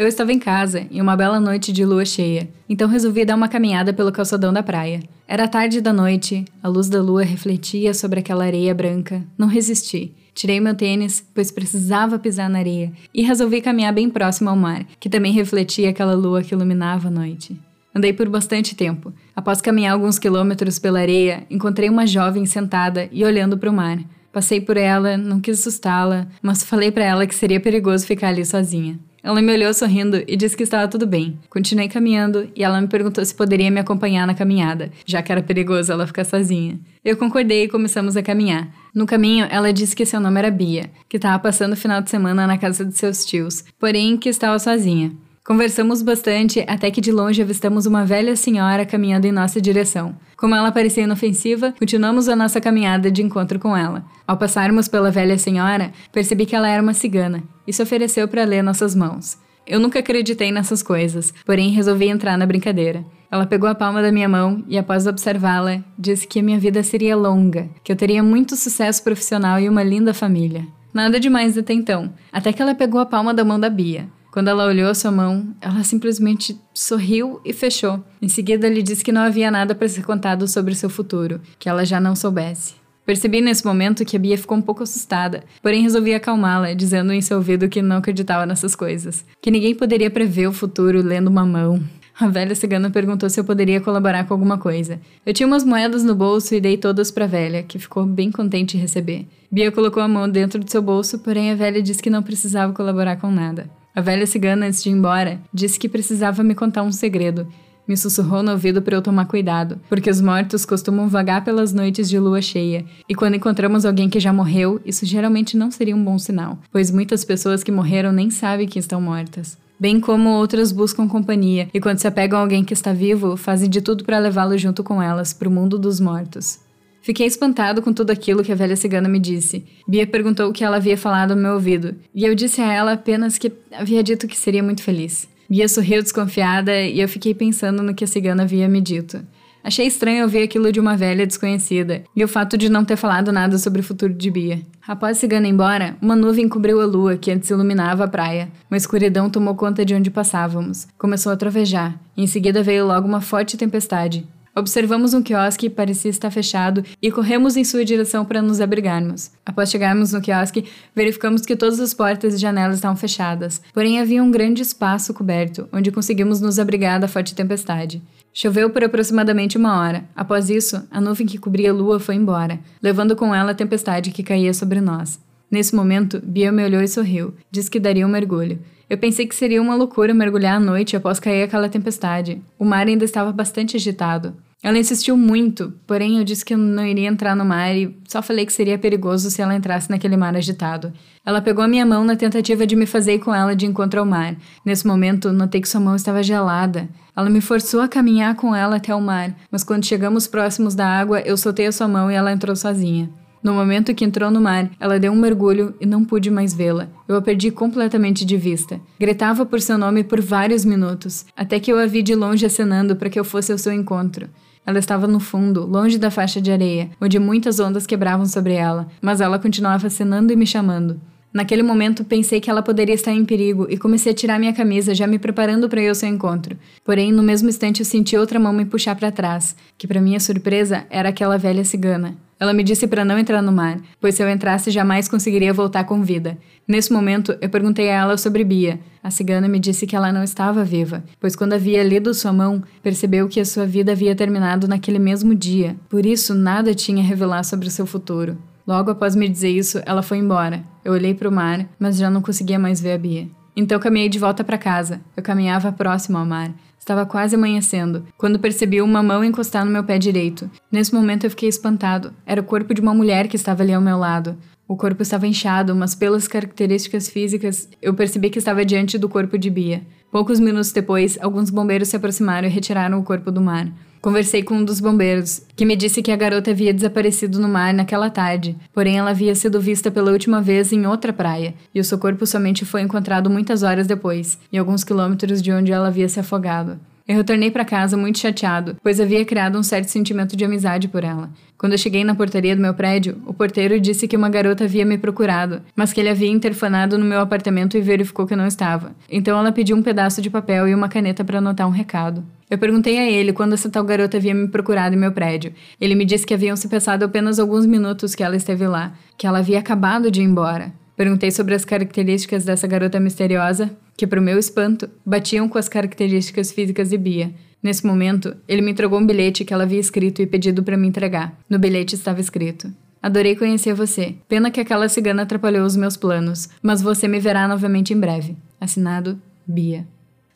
Eu estava em casa, em uma bela noite de lua cheia, então resolvi dar uma caminhada pelo calçadão da praia. Era tarde da noite, a luz da lua refletia sobre aquela areia branca. Não resisti. Tirei meu tênis, pois precisava pisar na areia, e resolvi caminhar bem próximo ao mar, que também refletia aquela lua que iluminava a noite. Andei por bastante tempo. Após caminhar alguns quilômetros pela areia, encontrei uma jovem sentada e olhando para o mar. Passei por ela, não quis assustá-la, mas falei para ela que seria perigoso ficar ali sozinha. Ela me olhou sorrindo e disse que estava tudo bem. Continuei caminhando e ela me perguntou se poderia me acompanhar na caminhada, já que era perigoso ela ficar sozinha. Eu concordei e começamos a caminhar. No caminho, ela disse que seu nome era Bia, que estava passando o final de semana na casa de seus tios, porém que estava sozinha. Conversamos bastante até que de longe avistamos uma velha senhora caminhando em nossa direção. Como ela parecia inofensiva, continuamos a nossa caminhada de encontro com ela. Ao passarmos pela velha senhora, percebi que ela era uma cigana e se ofereceu para ler nossas mãos. Eu nunca acreditei nessas coisas, porém resolvi entrar na brincadeira. Ela pegou a palma da minha mão e, após observá-la, disse que a minha vida seria longa, que eu teria muito sucesso profissional e uma linda família. Nada demais até então, até que ela pegou a palma da mão da Bia. Quando ela olhou sua mão, ela simplesmente sorriu e fechou. Em seguida, lhe disse que não havia nada para ser contado sobre seu futuro, que ela já não soubesse. Percebi nesse momento que a Bia ficou um pouco assustada, porém resolvi acalmá-la, dizendo em seu ouvido que não acreditava nessas coisas, que ninguém poderia prever o futuro lendo uma mão. A velha cigana perguntou se eu poderia colaborar com alguma coisa. Eu tinha umas moedas no bolso e dei todas para a velha, que ficou bem contente em receber. Bia colocou a mão dentro do seu bolso, porém a velha disse que não precisava colaborar com nada. A velha cigana, antes de ir embora, disse que precisava me contar um segredo. Me sussurrou no ouvido para eu tomar cuidado, porque os mortos costumam vagar pelas noites de lua cheia, e quando encontramos alguém que já morreu, isso geralmente não seria um bom sinal, pois muitas pessoas que morreram nem sabem que estão mortas. Bem como outras buscam companhia, e quando se apegam a alguém que está vivo, fazem de tudo para levá-lo junto com elas para o mundo dos mortos. Fiquei espantado com tudo aquilo que a velha cigana me disse. Bia perguntou o que ela havia falado ao meu ouvido, e eu disse a ela apenas que havia dito que seria muito feliz. Bia sorriu desconfiada e eu fiquei pensando no que a cigana havia me dito. Achei estranho ouvir aquilo de uma velha desconhecida, e o fato de não ter falado nada sobre o futuro de Bia. Após a cigana embora, uma nuvem cobriu a lua que antes iluminava a praia. Uma escuridão tomou conta de onde passávamos. Começou a trovejar, em seguida veio logo uma forte tempestade. Observamos um quiosque que parecia estar fechado e corremos em sua direção para nos abrigarmos. Após chegarmos no quiosque, verificamos que todas as portas e janelas estavam fechadas, porém havia um grande espaço coberto, onde conseguimos nos abrigar da forte tempestade. Choveu por aproximadamente uma hora. Após isso, a nuvem que cobria a lua foi embora, levando com ela a tempestade que caía sobre nós. Nesse momento, Bia me olhou e sorriu. Disse que daria um mergulho. Eu pensei que seria uma loucura mergulhar à noite após cair aquela tempestade. O mar ainda estava bastante agitado. Ela insistiu muito, porém eu disse que eu não iria entrar no mar e só falei que seria perigoso se ela entrasse naquele mar agitado. Ela pegou a minha mão na tentativa de me fazer com ela de encontro ao mar. Nesse momento, notei que sua mão estava gelada. Ela me forçou a caminhar com ela até o mar, mas quando chegamos próximos da água, eu soltei a sua mão e ela entrou sozinha. No momento que entrou no mar, ela deu um mergulho e não pude mais vê-la. Eu a perdi completamente de vista. Gritava por seu nome por vários minutos, até que eu a vi de longe acenando para que eu fosse ao seu encontro. Ela estava no fundo, longe da faixa de areia, onde muitas ondas quebravam sobre ela, mas ela continuava acenando e me chamando. Naquele momento, pensei que ela poderia estar em perigo e comecei a tirar minha camisa, já me preparando para ir ao seu encontro. Porém, no mesmo instante, eu senti outra mão me puxar para trás, que, para minha surpresa, era aquela velha cigana. Ela me disse para não entrar no mar, pois se eu entrasse jamais conseguiria voltar com vida. Nesse momento, eu perguntei a ela sobre Bia. A cigana me disse que ela não estava viva, pois quando havia lido sua mão, percebeu que a sua vida havia terminado naquele mesmo dia. Por isso, nada tinha a revelar sobre o seu futuro. Logo após me dizer isso, ela foi embora. Eu olhei para o mar, mas já não conseguia mais ver a Bia. Então caminhei de volta para casa. Eu caminhava próximo ao mar. Estava quase amanhecendo, quando percebi uma mão encostar no meu pé direito. Nesse momento eu fiquei espantado. Era o corpo de uma mulher que estava ali ao meu lado. O corpo estava inchado, mas pelas características físicas, eu percebi que estava diante do corpo de Bia. Poucos minutos depois, alguns bombeiros se aproximaram e retiraram o corpo do mar. Conversei com um dos bombeiros, que me disse que a garota havia desaparecido no mar naquela tarde, porém ela havia sido vista pela última vez em outra praia, e o seu corpo somente foi encontrado muitas horas depois, em alguns quilômetros de onde ela havia se afogado. Eu retornei para casa muito chateado, pois havia criado um certo sentimento de amizade por ela. Quando eu cheguei na portaria do meu prédio, o porteiro disse que uma garota havia me procurado, mas que ele havia interfonado no meu apartamento e verificou que eu não estava. Então ela pediu um pedaço de papel e uma caneta para anotar um recado. Eu perguntei a ele quando essa tal garota havia me procurado em meu prédio. Ele me disse que haviam se passado apenas alguns minutos que ela esteve lá, que ela havia acabado de ir embora. Perguntei sobre as características dessa garota misteriosa, que, para o meu espanto, batiam com as características físicas de Bia. Nesse momento, ele me entregou um bilhete que ela havia escrito e pedido para me entregar. No bilhete estava escrito: Adorei conhecer você. Pena que aquela cigana atrapalhou os meus planos, mas você me verá novamente em breve. Assinado Bia.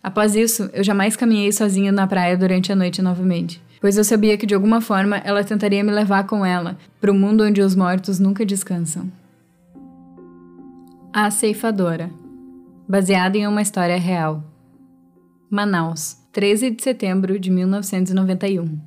Após isso, eu jamais caminhei sozinho na praia durante a noite novamente, pois eu sabia que de alguma forma ela tentaria me levar com ela para o mundo onde os mortos nunca descansam. A Ceifadora Baseada em uma história real. Manaus, 13 de setembro de 1991.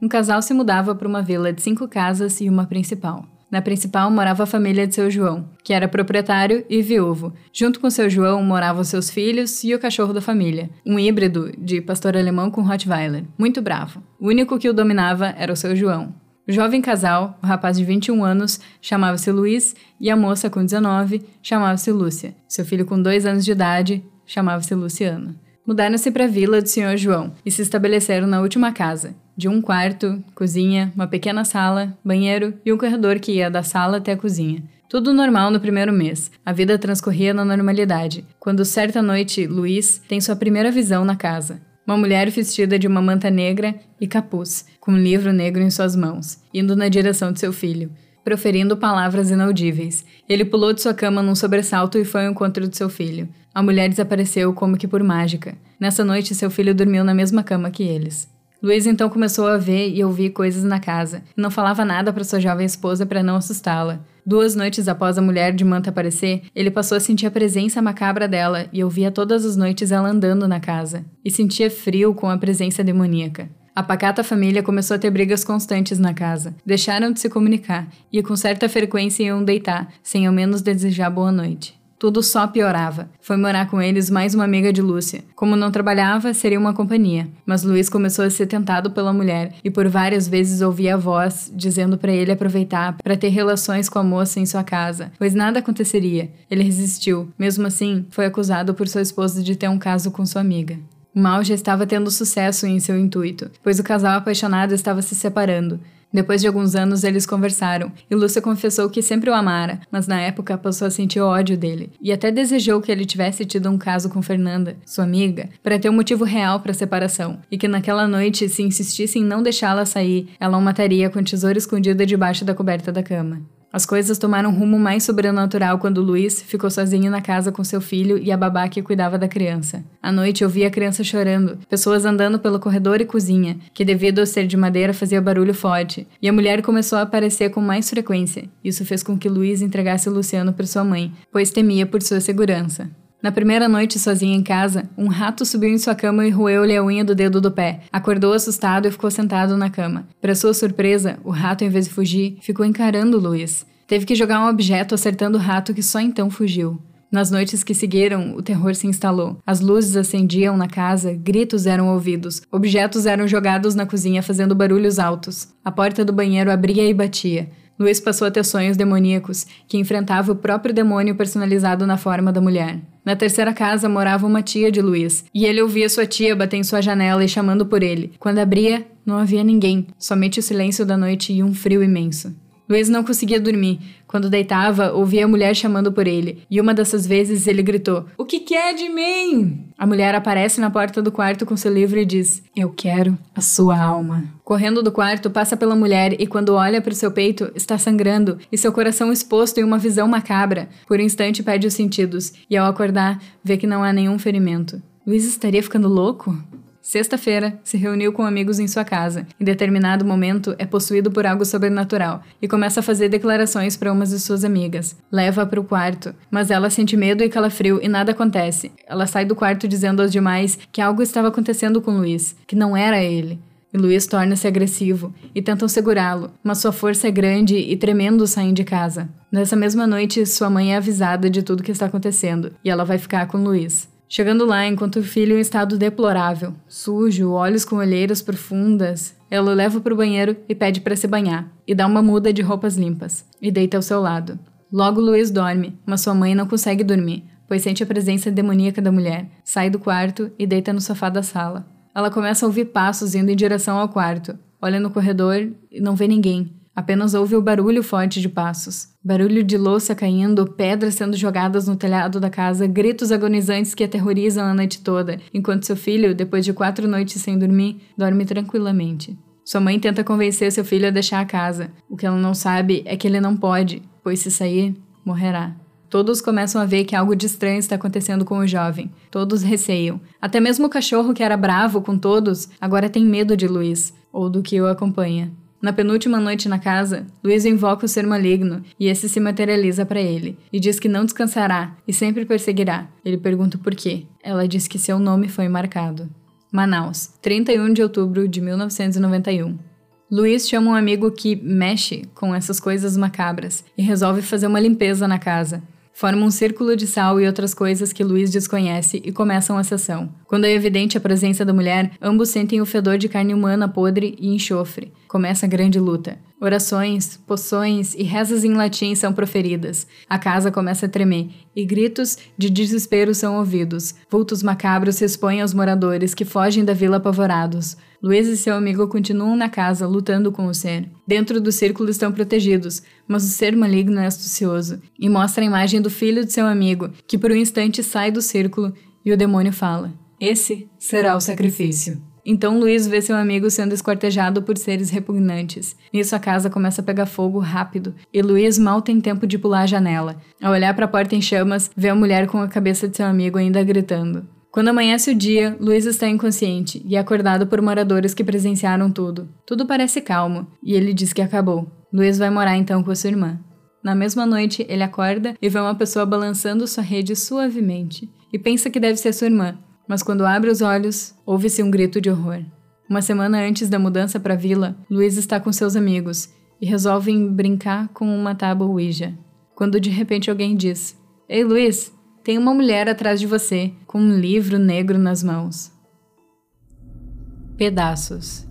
Um casal se mudava para uma vila de cinco casas e uma principal. Na principal morava a família de seu João, que era proprietário e viúvo. Junto com seu João moravam seus filhos e o cachorro da família, um híbrido de pastor alemão com Rottweiler, muito bravo. O único que o dominava era o seu João. O jovem casal, o rapaz de 21 anos, chamava-se Luiz e a moça com 19 chamava-se Lúcia. Seu filho com 2 anos de idade chamava-se Luciano. Mudaram-se para a vila do Senhor João e se estabeleceram na última casa, de um quarto, cozinha, uma pequena sala, banheiro e um corredor que ia da sala até a cozinha. Tudo normal no primeiro mês. A vida transcorria na normalidade, quando certa noite Luiz tem sua primeira visão na casa. Uma mulher vestida de uma manta negra e capuz, com um livro negro em suas mãos, indo na direção de seu filho, proferindo palavras inaudíveis. Ele pulou de sua cama num sobressalto e foi ao encontro de seu filho. A mulher desapareceu como que por mágica. Nessa noite, seu filho dormiu na mesma cama que eles. Luiz então começou a ver e ouvir coisas na casa. Não falava nada para sua jovem esposa para não assustá-la. Duas noites após a mulher de manta aparecer, ele passou a sentir a presença macabra dela e ouvia todas as noites ela andando na casa. E sentia frio com a presença demoníaca. A pacata família começou a ter brigas constantes na casa. Deixaram de se comunicar e com certa frequência iam deitar, sem ao menos desejar boa noite. Tudo só piorava. Foi morar com eles mais uma amiga de Lúcia. Como não trabalhava, seria uma companhia. Mas Luiz começou a ser tentado pela mulher e por várias vezes ouvia a voz dizendo para ele aproveitar para ter relações com a moça em sua casa, pois nada aconteceria. Ele resistiu. Mesmo assim, foi acusado por sua esposa de ter um caso com sua amiga. O mal já estava tendo sucesso em seu intuito, pois o casal apaixonado estava se separando. Depois de alguns anos, eles conversaram, e Lúcia confessou que sempre o amara, mas na época passou a sentir ódio dele, e até desejou que ele tivesse tido um caso com Fernanda, sua amiga, para ter um motivo real para a separação, e que naquela noite, se insistisse em não deixá-la sair, ela o mataria com tesouro escondido debaixo da coberta da cama. As coisas tomaram um rumo mais sobrenatural quando Luiz ficou sozinho na casa com seu filho e a babá que cuidava da criança. À noite ouvia a criança chorando, pessoas andando pelo corredor e cozinha, que devido a ser de madeira fazia barulho forte, e a mulher começou a aparecer com mais frequência. Isso fez com que Luiz entregasse Luciano para sua mãe, pois temia por sua segurança. Na primeira noite sozinha em casa, um rato subiu em sua cama e roeu-lhe a unha do dedo do pé. Acordou assustado e ficou sentado na cama. Para sua surpresa, o rato, em vez de fugir, ficou encarando Luiz. Teve que jogar um objeto acertando o rato que só então fugiu. Nas noites que seguiram, o terror se instalou. As luzes acendiam na casa, gritos eram ouvidos, objetos eram jogados na cozinha fazendo barulhos altos. A porta do banheiro abria e batia. Luiz passou a ter sonhos demoníacos, que enfrentava o próprio demônio personalizado na forma da mulher. Na terceira casa morava uma tia de Luiz, e ele ouvia sua tia bater em sua janela e chamando por ele. Quando abria, não havia ninguém, somente o silêncio da noite e um frio imenso. Luiz não conseguia dormir. Quando deitava, ouvia a mulher chamando por ele, e uma dessas vezes ele gritou: O que quer de mim? A mulher aparece na porta do quarto com seu livro e diz: Eu quero a sua alma. Correndo do quarto, passa pela mulher e, quando olha para o seu peito, está sangrando e seu coração exposto em uma visão macabra. Por um instante, perde os sentidos e, ao acordar, vê que não há nenhum ferimento. Luiz estaria ficando louco? Sexta-feira, se reuniu com amigos em sua casa. Em determinado momento, é possuído por algo sobrenatural e começa a fazer declarações para uma de suas amigas. Leva-a para o quarto, mas ela sente medo e calafrio e nada acontece. Ela sai do quarto dizendo aos demais que algo estava acontecendo com Luiz, que não era ele. E Luiz torna-se agressivo e tentam segurá-lo, mas sua força é grande e tremendo saem de casa. Nessa mesma noite, sua mãe é avisada de tudo que está acontecendo e ela vai ficar com Luiz. Chegando lá, enquanto o filho em estado deplorável, sujo, olhos com olheiras profundas, ela o leva para o banheiro e pede para se banhar, e dá uma muda de roupas limpas, e deita ao seu lado. Logo Luiz dorme, mas sua mãe não consegue dormir, pois sente a presença demoníaca da mulher, sai do quarto e deita no sofá da sala. Ela começa a ouvir passos indo em direção ao quarto, olha no corredor e não vê ninguém. Apenas ouve o barulho forte de passos. Barulho de louça caindo, pedras sendo jogadas no telhado da casa, gritos agonizantes que aterrorizam a noite toda, enquanto seu filho, depois de quatro noites sem dormir, dorme tranquilamente. Sua mãe tenta convencer seu filho a deixar a casa. O que ela não sabe é que ele não pode, pois se sair, morrerá. Todos começam a ver que algo de estranho está acontecendo com o jovem. Todos receiam. Até mesmo o cachorro que era bravo com todos, agora tem medo de Luiz, ou do que o acompanha. Na penúltima noite na casa, Luiz invoca o ser maligno e esse se materializa para ele e diz que não descansará e sempre perseguirá. Ele pergunta por quê. Ela diz que seu nome foi marcado. Manaus, 31 de outubro de 1991. Luiz chama um amigo que mexe com essas coisas macabras e resolve fazer uma limpeza na casa. Formam um círculo de sal e outras coisas que Luiz desconhece e começam a sessão. Quando é evidente a presença da mulher, ambos sentem o fedor de carne humana podre e enxofre. Começa a grande luta. Orações, poções e rezas em latim são proferidas. A casa começa a tremer e gritos de desespero são ouvidos. Vultos macabros se expõem aos moradores que fogem da vila apavorados. Luiz e seu amigo continuam na casa, lutando com o ser. Dentro do círculo estão protegidos, mas o ser maligno é astucioso e mostra a imagem do filho de seu amigo, que por um instante sai do círculo e o demônio fala: Esse será o sacrifício. Então Luiz vê seu amigo sendo esquartejado por seres repugnantes. Nisso a casa começa a pegar fogo rápido e Luiz mal tem tempo de pular a janela. Ao olhar para a porta em chamas, vê a mulher com a cabeça de seu amigo ainda gritando. Quando amanhece o dia, Luiz está inconsciente e é acordado por moradores que presenciaram tudo. Tudo parece calmo e ele diz que acabou. Luiz vai morar então com sua irmã. Na mesma noite, ele acorda e vê uma pessoa balançando sua rede suavemente e pensa que deve ser sua irmã, mas quando abre os olhos, ouve-se um grito de horror. Uma semana antes da mudança para a vila, Luiz está com seus amigos e resolvem brincar com uma tábua Ouija. Quando de repente alguém diz: Ei, Luiz, tem uma mulher atrás de você, com um livro negro nas mãos. Pedaços.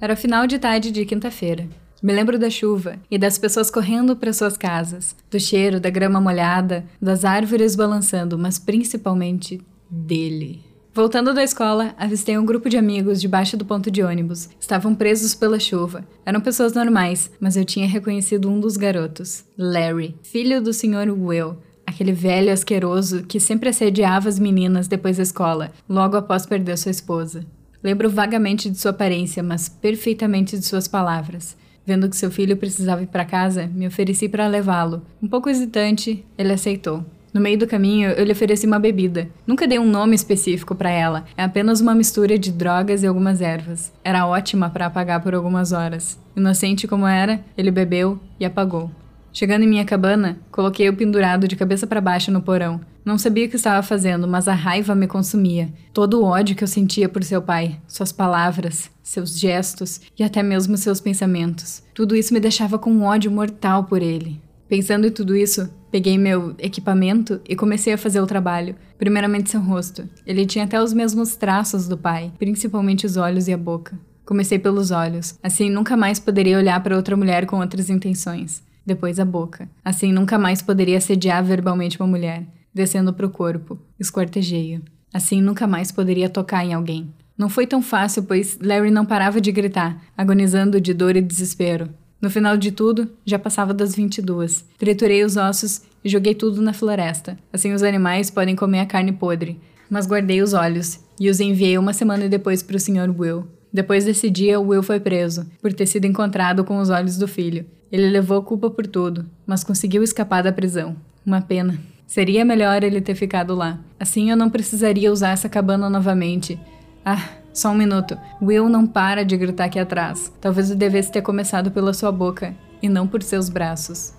Era final de tarde de quinta-feira. Me lembro da chuva e das pessoas correndo para suas casas, do cheiro da grama molhada, das árvores balançando, mas principalmente dele. Voltando da escola, avistei um grupo de amigos debaixo do ponto de ônibus. Estavam presos pela chuva. Eram pessoas normais, mas eu tinha reconhecido um dos garotos, Larry, filho do Sr. Will, aquele velho asqueroso que sempre assediava as meninas depois da escola, logo após perder sua esposa. Lembro vagamente de sua aparência, mas perfeitamente de suas palavras. Vendo que seu filho precisava ir para casa, me ofereci para levá-lo. Um pouco hesitante, ele aceitou. No meio do caminho, eu lhe ofereci uma bebida. Nunca dei um nome específico para ela, é apenas uma mistura de drogas e algumas ervas. Era ótima para apagar por algumas horas. Inocente como era, ele bebeu e apagou. Chegando em minha cabana, coloquei-o pendurado de cabeça para baixo no porão. Não sabia o que estava fazendo, mas a raiva me consumia. Todo o ódio que eu sentia por seu pai, suas palavras, seus gestos e até mesmo seus pensamentos. Tudo isso me deixava com um ódio mortal por ele. Pensando em tudo isso, peguei meu equipamento e comecei a fazer o trabalho. Primeiramente seu rosto. Ele tinha até os mesmos traços do pai, principalmente os olhos e a boca. Comecei pelos olhos, assim nunca mais poderia olhar para outra mulher com outras intenções depois a boca. Assim nunca mais poderia assediar verbalmente uma mulher, descendo para o corpo, esquartejeio. Assim nunca mais poderia tocar em alguém. Não foi tão fácil, pois Larry não parava de gritar, agonizando de dor e desespero. No final de tudo, já passava das 22. Triturei os ossos e joguei tudo na floresta. Assim os animais podem comer a carne podre. Mas guardei os olhos e os enviei uma semana depois para o Sr. Will. Depois desse dia, Will foi preso, por ter sido encontrado com os olhos do filho. Ele levou culpa por tudo, mas conseguiu escapar da prisão. Uma pena. Seria melhor ele ter ficado lá. Assim eu não precisaria usar essa cabana novamente. Ah, só um minuto. Will não para de gritar aqui atrás. Talvez eu devesse ter começado pela sua boca e não por seus braços.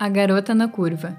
A garota na curva.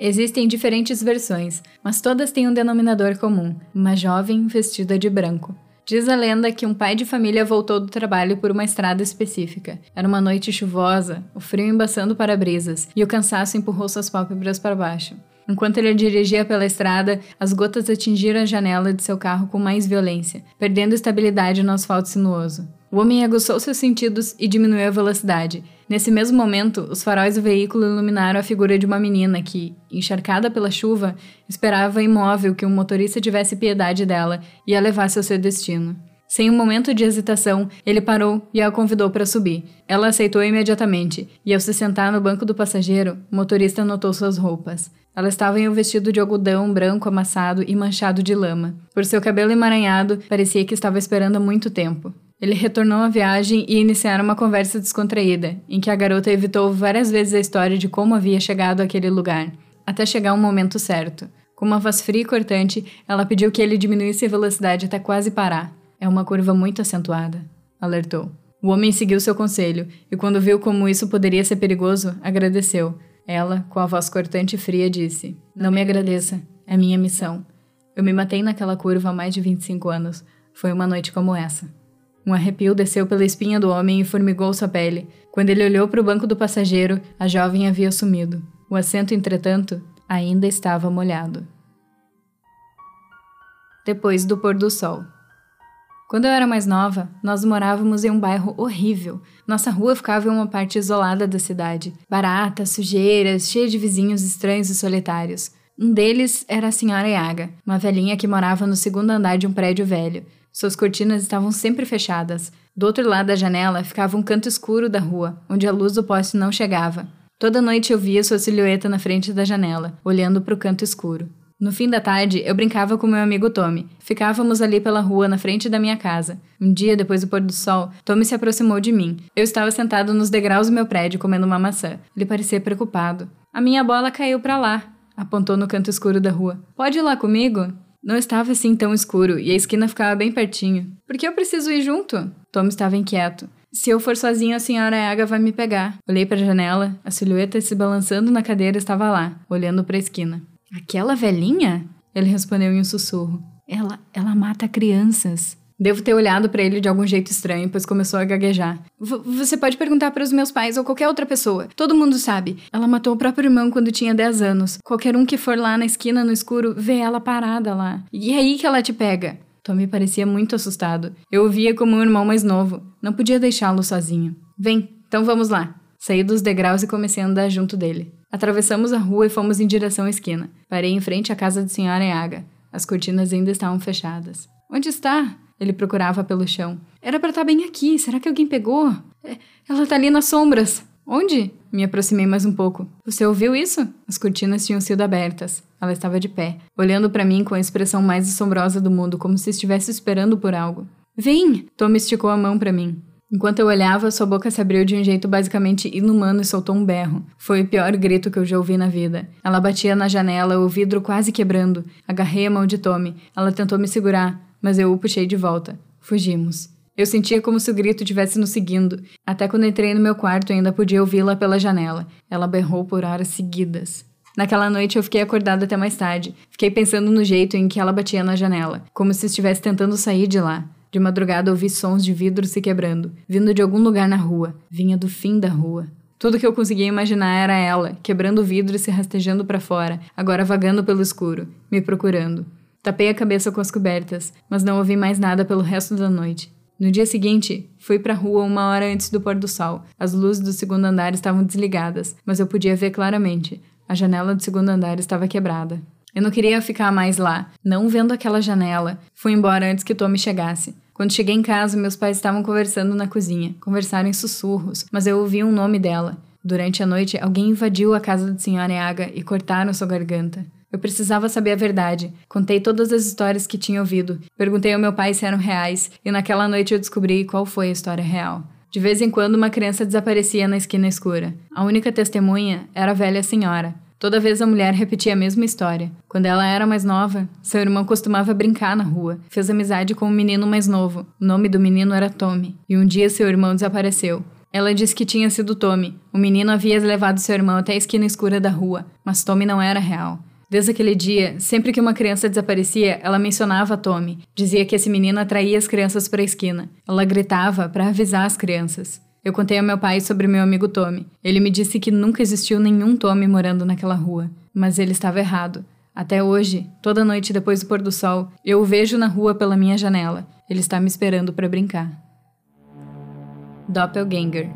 Existem diferentes versões, mas todas têm um denominador comum: uma jovem vestida de branco. Diz a lenda que um pai de família voltou do trabalho por uma estrada específica. Era uma noite chuvosa, o frio embaçando para-brisas e o cansaço empurrou suas pálpebras para baixo. Enquanto ele dirigia pela estrada, as gotas atingiram a janela de seu carro com mais violência, perdendo estabilidade no asfalto sinuoso. O homem aguçou seus sentidos e diminuiu a velocidade. Nesse mesmo momento, os faróis do veículo iluminaram a figura de uma menina que, encharcada pela chuva, esperava imóvel que um motorista tivesse piedade dela e a levasse ao seu destino. Sem um momento de hesitação, ele parou e a convidou para subir. Ela aceitou imediatamente, e ao se sentar no banco do passageiro, o motorista notou suas roupas. Ela estava em um vestido de algodão branco amassado e manchado de lama. Por seu cabelo emaranhado, parecia que estava esperando há muito tempo. Ele retornou à viagem e iniciaram uma conversa descontraída, em que a garota evitou várias vezes a história de como havia chegado àquele lugar, até chegar um momento certo. Com uma voz fria e cortante, ela pediu que ele diminuísse a velocidade até quase parar. É uma curva muito acentuada. alertou. O homem seguiu seu conselho e, quando viu como isso poderia ser perigoso, agradeceu. Ela, com a voz cortante e fria, disse: Não me agradeça, é minha missão. Eu me matei naquela curva há mais de 25 anos. Foi uma noite como essa. Um arrepio desceu pela espinha do homem e formigou sua pele. Quando ele olhou para o banco do passageiro, a jovem havia sumido. O assento, entretanto, ainda estava molhado. Depois do pôr do sol. Quando eu era mais nova, nós morávamos em um bairro horrível. Nossa rua ficava em uma parte isolada da cidade. Barata, sujeiras, cheia de vizinhos estranhos e solitários. Um deles era a senhora Yaga, uma velhinha que morava no segundo andar de um prédio velho. Suas cortinas estavam sempre fechadas. Do outro lado da janela ficava um canto escuro da rua, onde a luz do poste não chegava. Toda noite eu via sua silhueta na frente da janela, olhando para o canto escuro. No fim da tarde, eu brincava com meu amigo Tommy. Ficávamos ali pela rua, na frente da minha casa. Um dia, depois do pôr do sol, Tommy se aproximou de mim. Eu estava sentado nos degraus do meu prédio, comendo uma maçã. Ele parecia preocupado. A minha bola caiu para lá, apontou no canto escuro da rua. Pode ir lá comigo? Não estava assim tão escuro e a esquina ficava bem pertinho. Por que eu preciso ir junto? Tom estava inquieto. Se eu for sozinho, a senhora Aga vai me pegar. Olhei para a janela, a silhueta se balançando na cadeira estava lá, olhando para a esquina. Aquela velhinha? Ele respondeu em um sussurro. Ela, ela mata crianças. Devo ter olhado para ele de algum jeito estranho, pois começou a gaguejar. você pode perguntar para os meus pais ou qualquer outra pessoa. Todo mundo sabe. Ela matou o próprio irmão quando tinha 10 anos. Qualquer um que for lá na esquina no escuro vê ela parada lá. E é aí que ela te pega. Tommy parecia muito assustado. Eu o via como um irmão mais novo. Não podia deixá-lo sozinho. Vem, então vamos lá. Saí dos degraus e comecei a andar junto dele. Atravessamos a rua e fomos em direção à esquina. Parei em frente à casa de Senhora Yaga. As cortinas ainda estavam fechadas. Onde está? Ele procurava pelo chão. Era para estar tá bem aqui. Será que alguém pegou? É, ela está ali nas sombras. Onde? Me aproximei mais um pouco. Você ouviu isso? As cortinas tinham sido abertas. Ela estava de pé, olhando para mim com a expressão mais assombrosa do mundo, como se estivesse esperando por algo. Vem! Tom esticou a mão para mim. Enquanto eu olhava, sua boca se abriu de um jeito basicamente inumano e soltou um berro. Foi o pior grito que eu já ouvi na vida. Ela batia na janela, o vidro quase quebrando. Agarrei a mão de Tommy. Ela tentou me segurar, mas eu o puxei de volta. Fugimos. Eu sentia como se o grito tivesse nos seguindo. Até quando entrei no meu quarto, ainda podia ouvi-la pela janela. Ela berrou por horas seguidas. Naquela noite eu fiquei acordada até mais tarde. Fiquei pensando no jeito em que ela batia na janela, como se estivesse tentando sair de lá. De madrugada ouvi sons de vidro se quebrando, vindo de algum lugar na rua. Vinha do fim da rua. Tudo que eu conseguia imaginar era ela, quebrando o vidro e se rastejando para fora, agora vagando pelo escuro, me procurando. Tapei a cabeça com as cobertas, mas não ouvi mais nada pelo resto da noite. No dia seguinte, fui para a rua uma hora antes do pôr do sol. As luzes do segundo andar estavam desligadas, mas eu podia ver claramente. A janela do segundo andar estava quebrada. Eu não queria ficar mais lá, não vendo aquela janela. Fui embora antes que Tommy chegasse. Quando cheguei em casa, meus pais estavam conversando na cozinha. Conversaram em sussurros, mas eu ouvi um nome dela. Durante a noite, alguém invadiu a casa de Senhora Yaga e cortaram sua garganta. Eu precisava saber a verdade. Contei todas as histórias que tinha ouvido. Perguntei ao meu pai se eram reais, e naquela noite eu descobri qual foi a história real. De vez em quando, uma criança desaparecia na esquina escura. A única testemunha era a velha senhora. Toda vez a mulher repetia a mesma história. Quando ela era mais nova, seu irmão costumava brincar na rua. Fez amizade com um menino mais novo. O nome do menino era Tommy. E um dia seu irmão desapareceu. Ela disse que tinha sido Tommy. O menino havia levado seu irmão até a esquina escura da rua, mas Tommy não era real. Desde aquele dia, sempre que uma criança desaparecia, ela mencionava Tommy. Dizia que esse menino atraía as crianças para a esquina. Ela gritava para avisar as crianças. Eu contei ao meu pai sobre meu amigo Tommy. Ele me disse que nunca existiu nenhum Tommy morando naquela rua. Mas ele estava errado. Até hoje, toda noite depois do pôr do sol, eu o vejo na rua pela minha janela. Ele está me esperando para brincar. Doppelganger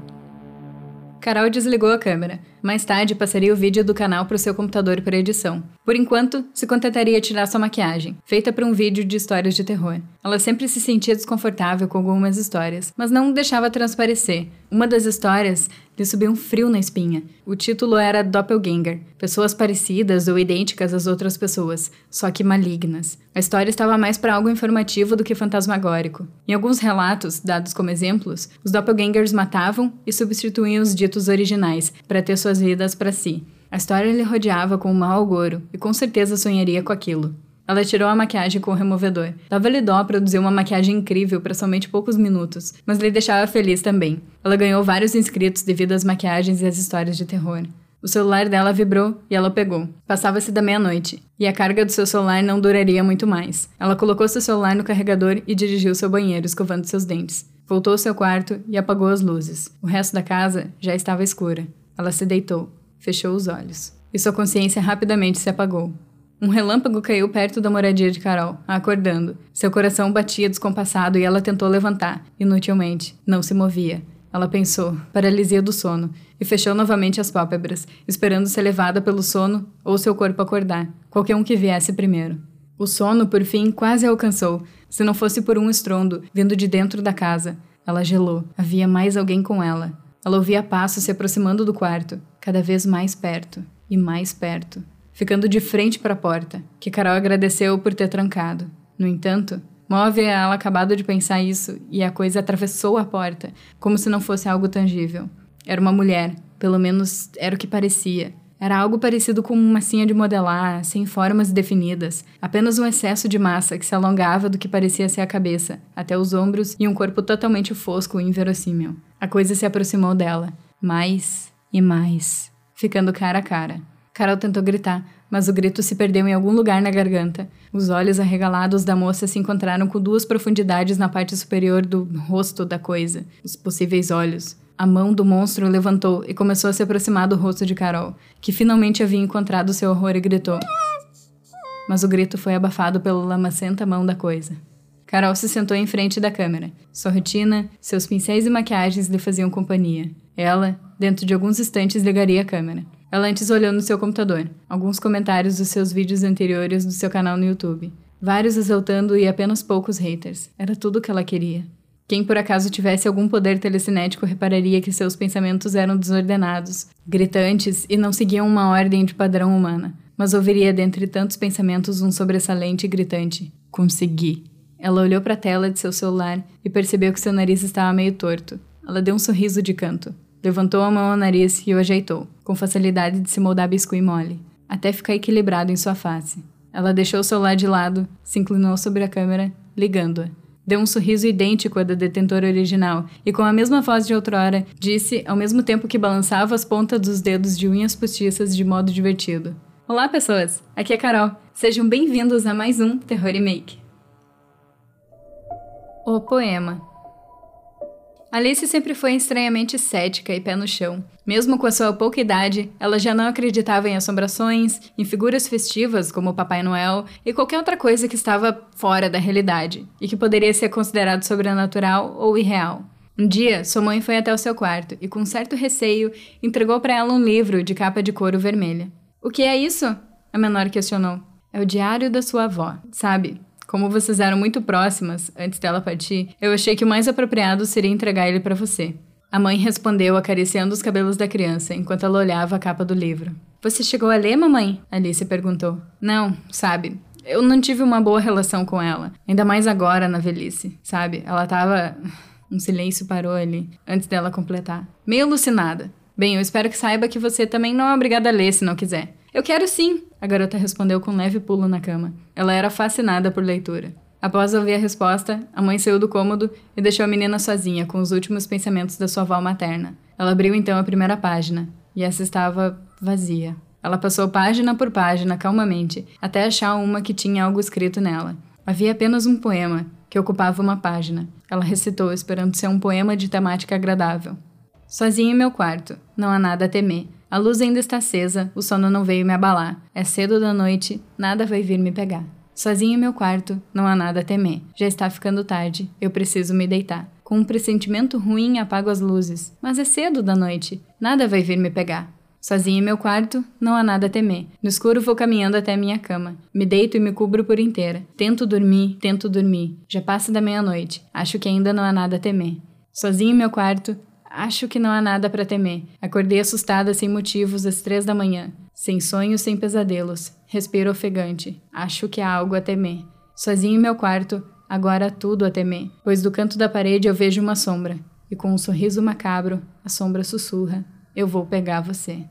Carol desligou a câmera. Mais tarde, passaria o vídeo do canal para o seu computador para edição. Por enquanto, se contentaria tirar sua maquiagem, feita para um vídeo de histórias de terror. Ela sempre se sentia desconfortável com algumas histórias, mas não deixava transparecer. Uma das histórias lhe subiu um frio na espinha. O título era Doppelganger pessoas parecidas ou idênticas às outras pessoas, só que malignas. A história estava mais para algo informativo do que fantasmagórico. Em alguns relatos, dados como exemplos, os doppelgangers matavam e substituíam os ditos originais para ter suas vidas para si. A história lhe rodeava com um mau agouro e com certeza sonharia com aquilo. Ela tirou a maquiagem com o removedor. Dava-lhe dó produzir uma maquiagem incrível para somente poucos minutos, mas lhe deixava feliz também. Ela ganhou vários inscritos devido às maquiagens e às histórias de terror. O celular dela vibrou e ela pegou. Passava-se da meia-noite, e a carga do seu celular não duraria muito mais. Ela colocou seu celular no carregador e dirigiu seu banheiro, escovando seus dentes. Voltou ao seu quarto e apagou as luzes. O resto da casa já estava escura. Ela se deitou, fechou os olhos. E sua consciência rapidamente se apagou. Um relâmpago caiu perto da moradia de Carol, acordando. Seu coração batia descompassado e ela tentou levantar, inutilmente. Não se movia. Ela pensou, paralisia do sono, e fechou novamente as pálpebras, esperando ser levada pelo sono ou seu corpo acordar, qualquer um que viesse primeiro. O sono, por fim, quase a alcançou, se não fosse por um estrondo vindo de dentro da casa. Ela gelou. Havia mais alguém com ela. Ela ouvia passos se aproximando do quarto, cada vez mais perto e mais perto ficando de frente para a porta, que Carol agradeceu por ter trancado. No entanto, havia ela acabado de pensar isso e a coisa atravessou a porta, como se não fosse algo tangível. Era uma mulher, pelo menos era o que parecia. Era algo parecido com uma massinha de modelar, sem formas definidas, apenas um excesso de massa que se alongava do que parecia ser a cabeça, até os ombros e um corpo totalmente fosco e inverossímil. A coisa se aproximou dela, mais e mais, ficando cara a cara. Carol tentou gritar, mas o grito se perdeu em algum lugar na garganta. Os olhos arregalados da moça se encontraram com duas profundidades na parte superior do rosto da coisa, os possíveis olhos. A mão do monstro levantou e começou a se aproximar do rosto de Carol, que finalmente havia encontrado seu horror e gritou. Mas o grito foi abafado pela lamacenta mão da coisa. Carol se sentou em frente da câmera. Sua rotina, seus pincéis e maquiagens lhe faziam companhia. Ela, dentro de alguns instantes, ligaria a câmera. Ela antes olhou no seu computador, alguns comentários dos seus vídeos anteriores do seu canal no YouTube. Vários exaltando e apenas poucos haters. Era tudo o que ela queria. Quem por acaso tivesse algum poder telecinético repararia que seus pensamentos eram desordenados, gritantes e não seguiam uma ordem de padrão humana. Mas ouviria dentre tantos pensamentos um sobressalente e gritante: Consegui. Ela olhou para a tela de seu celular e percebeu que seu nariz estava meio torto. Ela deu um sorriso de canto. Levantou a mão ao nariz e o ajeitou, com facilidade de se moldar biscuit mole, até ficar equilibrado em sua face. Ela deixou o celular de lado, se inclinou sobre a câmera, ligando-a. Deu um sorriso idêntico ao da detentora original e, com a mesma voz de outrora, disse, ao mesmo tempo que balançava as pontas dos dedos de unhas postiças de modo divertido: Olá, pessoas! Aqui é Carol. Sejam bem-vindos a mais um Terror Make. O poema Alice sempre foi estranhamente cética e pé no chão. Mesmo com a sua pouca idade, ela já não acreditava em assombrações, em figuras festivas como Papai Noel e qualquer outra coisa que estava fora da realidade e que poderia ser considerado sobrenatural ou irreal. Um dia, sua mãe foi até o seu quarto e, com certo receio, entregou para ela um livro de capa de couro vermelha. O que é isso? A menor questionou. É o diário da sua avó, sabe? Como vocês eram muito próximas antes dela partir, eu achei que o mais apropriado seria entregar ele para você. A mãe respondeu acariciando os cabelos da criança enquanto ela olhava a capa do livro. Você chegou a ler, mamãe? Alice perguntou. Não, sabe. Eu não tive uma boa relação com ela. Ainda mais agora na velhice, sabe? Ela tava. Um silêncio parou ali, antes dela completar. Meio alucinada. Bem, eu espero que saiba que você também não é obrigada a ler se não quiser. Eu quero sim, a garota respondeu com um leve pulo na cama. Ela era fascinada por leitura. Após ouvir a resposta, a mãe saiu do cômodo e deixou a menina sozinha com os últimos pensamentos da sua avó materna. Ela abriu então a primeira página, e essa estava vazia. Ela passou página por página calmamente, até achar uma que tinha algo escrito nela. Havia apenas um poema, que ocupava uma página. Ela recitou, esperando ser um poema de temática agradável. Sozinha em meu quarto, não há nada a temer. A luz ainda está acesa, o sono não veio me abalar. É cedo da noite, nada vai vir me pegar. Sozinho em meu quarto, não há nada a temer. Já está ficando tarde, eu preciso me deitar. Com um pressentimento ruim, apago as luzes. Mas é cedo da noite, nada vai vir me pegar. Sozinho em meu quarto, não há nada a temer. No escuro vou caminhando até a minha cama. Me deito e me cubro por inteira. Tento dormir, tento dormir. Já passa da meia-noite. Acho que ainda não há nada a temer. Sozinho em meu quarto, Acho que não há nada para temer. Acordei assustada sem motivos às três da manhã. Sem sonhos, sem pesadelos. Respiro ofegante. Acho que há algo a temer. Sozinho em meu quarto, agora há tudo a temer, pois do canto da parede eu vejo uma sombra. E com um sorriso macabro, a sombra sussurra: Eu vou pegar você.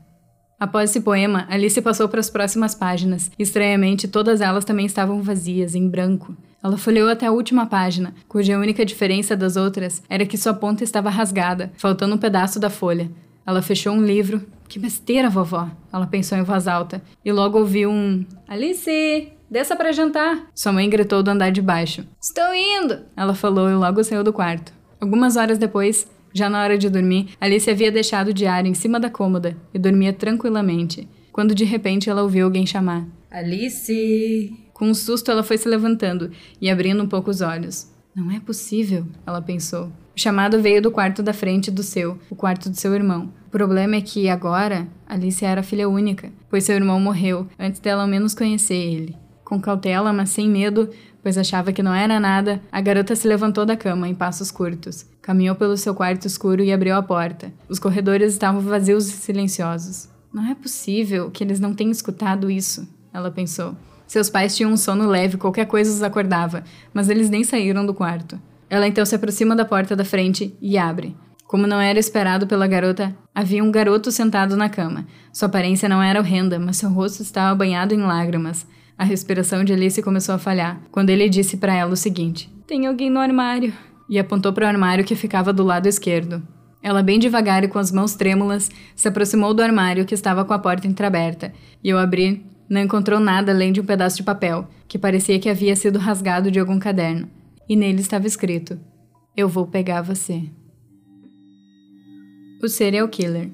Após esse poema, Alice passou para as próximas páginas. Estranhamente, todas elas também estavam vazias, em branco. Ela folheou até a última página, cuja única diferença das outras era que sua ponta estava rasgada, faltando um pedaço da folha. Ela fechou um livro. Que besteira, vovó! Ela pensou em voz alta. E logo ouviu um: Alice! Desça para jantar! Sua mãe gritou do andar de baixo. Estou indo! Ela falou e logo saiu do quarto. Algumas horas depois, já na hora de dormir, Alice havia deixado o diário em cima da cômoda e dormia tranquilamente, quando de repente ela ouviu alguém chamar: Alice! Com um susto, ela foi se levantando e abrindo um pouco os olhos. Não é possível, ela pensou. O chamado veio do quarto da frente do seu, o quarto do seu irmão. O problema é que agora Alice era filha única, pois seu irmão morreu antes dela ao menos conhecer ele. Com cautela, mas sem medo, pois achava que não era nada, a garota se levantou da cama em passos curtos. Caminhou pelo seu quarto escuro e abriu a porta. Os corredores estavam vazios e silenciosos. Não é possível que eles não tenham escutado isso, ela pensou. Seus pais tinham um sono leve, qualquer coisa os acordava, mas eles nem saíram do quarto. Ela então se aproxima da porta da frente e abre. Como não era esperado pela garota, havia um garoto sentado na cama. Sua aparência não era horrenda, mas seu rosto estava banhado em lágrimas. A respiração de Alice começou a falhar quando ele disse para ela o seguinte: Tem alguém no armário e apontou para o armário que ficava do lado esquerdo. Ela, bem devagar e com as mãos trêmulas, se aproximou do armário que estava com a porta entreaberta, e ao abrir, não encontrou nada além de um pedaço de papel, que parecia que havia sido rasgado de algum caderno. E nele estava escrito: Eu vou pegar você. O serial killer.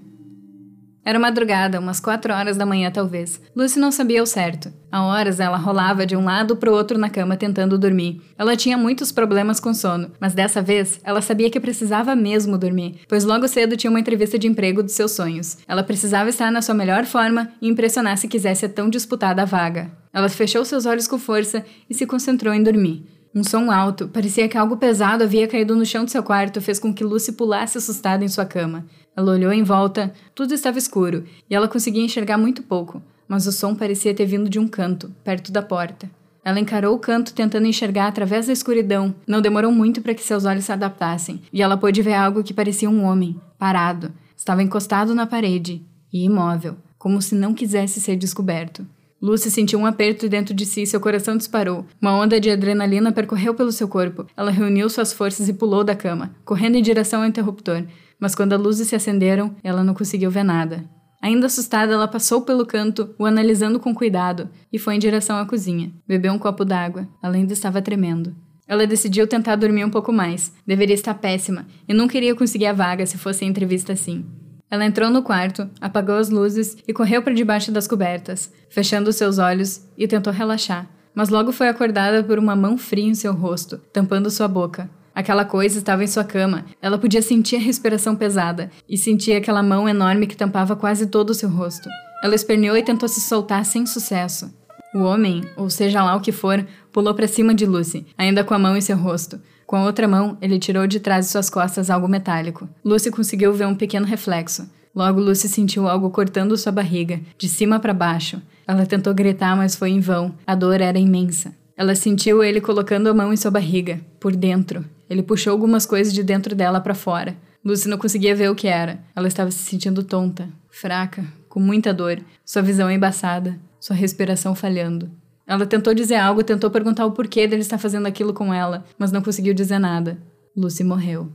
Era madrugada, umas quatro horas da manhã talvez. Lucy não sabia o certo. Há horas ela rolava de um lado para o outro na cama tentando dormir. Ela tinha muitos problemas com sono, mas dessa vez ela sabia que precisava mesmo dormir, pois logo cedo tinha uma entrevista de emprego dos seus sonhos. Ela precisava estar na sua melhor forma e impressionar se quisesse a tão disputada vaga. Ela fechou seus olhos com força e se concentrou em dormir. Um som alto, parecia que algo pesado havia caído no chão de seu quarto, fez com que Lucy pulasse assustada em sua cama. Ela olhou em volta, tudo estava escuro, e ela conseguia enxergar muito pouco, mas o som parecia ter vindo de um canto, perto da porta. Ela encarou o canto tentando enxergar através da escuridão. Não demorou muito para que seus olhos se adaptassem, e ela pôde ver algo que parecia um homem, parado. Estava encostado na parede e imóvel, como se não quisesse ser descoberto. Lucy sentiu um aperto dentro de si e seu coração disparou. Uma onda de adrenalina percorreu pelo seu corpo. Ela reuniu suas forças e pulou da cama, correndo em direção ao interruptor. Mas quando as luzes se acenderam, ela não conseguiu ver nada. Ainda assustada, ela passou pelo canto, o analisando com cuidado, e foi em direção à cozinha. Bebeu um copo d'água. Ela ainda estava tremendo. Ela decidiu tentar dormir um pouco mais. Deveria estar péssima, e não queria conseguir a vaga se fosse entrevista assim. Ela entrou no quarto, apagou as luzes e correu para debaixo das cobertas, fechando seus olhos e tentou relaxar. Mas logo foi acordada por uma mão fria em seu rosto, tampando sua boca. Aquela coisa estava em sua cama. Ela podia sentir a respiração pesada e sentia aquela mão enorme que tampava quase todo o seu rosto. Ela esperneou e tentou se soltar sem sucesso. O homem, ou seja lá o que for, pulou para cima de Lucy, ainda com a mão em seu rosto. Com a outra mão, ele tirou de trás de suas costas algo metálico. Lucy conseguiu ver um pequeno reflexo. Logo, Lucy sentiu algo cortando sua barriga, de cima para baixo. Ela tentou gritar, mas foi em vão. A dor era imensa. Ela sentiu ele colocando a mão em sua barriga, por dentro. Ele puxou algumas coisas de dentro dela para fora. Lucy não conseguia ver o que era. Ela estava se sentindo tonta, fraca, com muita dor, sua visão embaçada, sua respiração falhando. Ela tentou dizer algo, tentou perguntar o porquê dele estar fazendo aquilo com ela, mas não conseguiu dizer nada. Lucy morreu.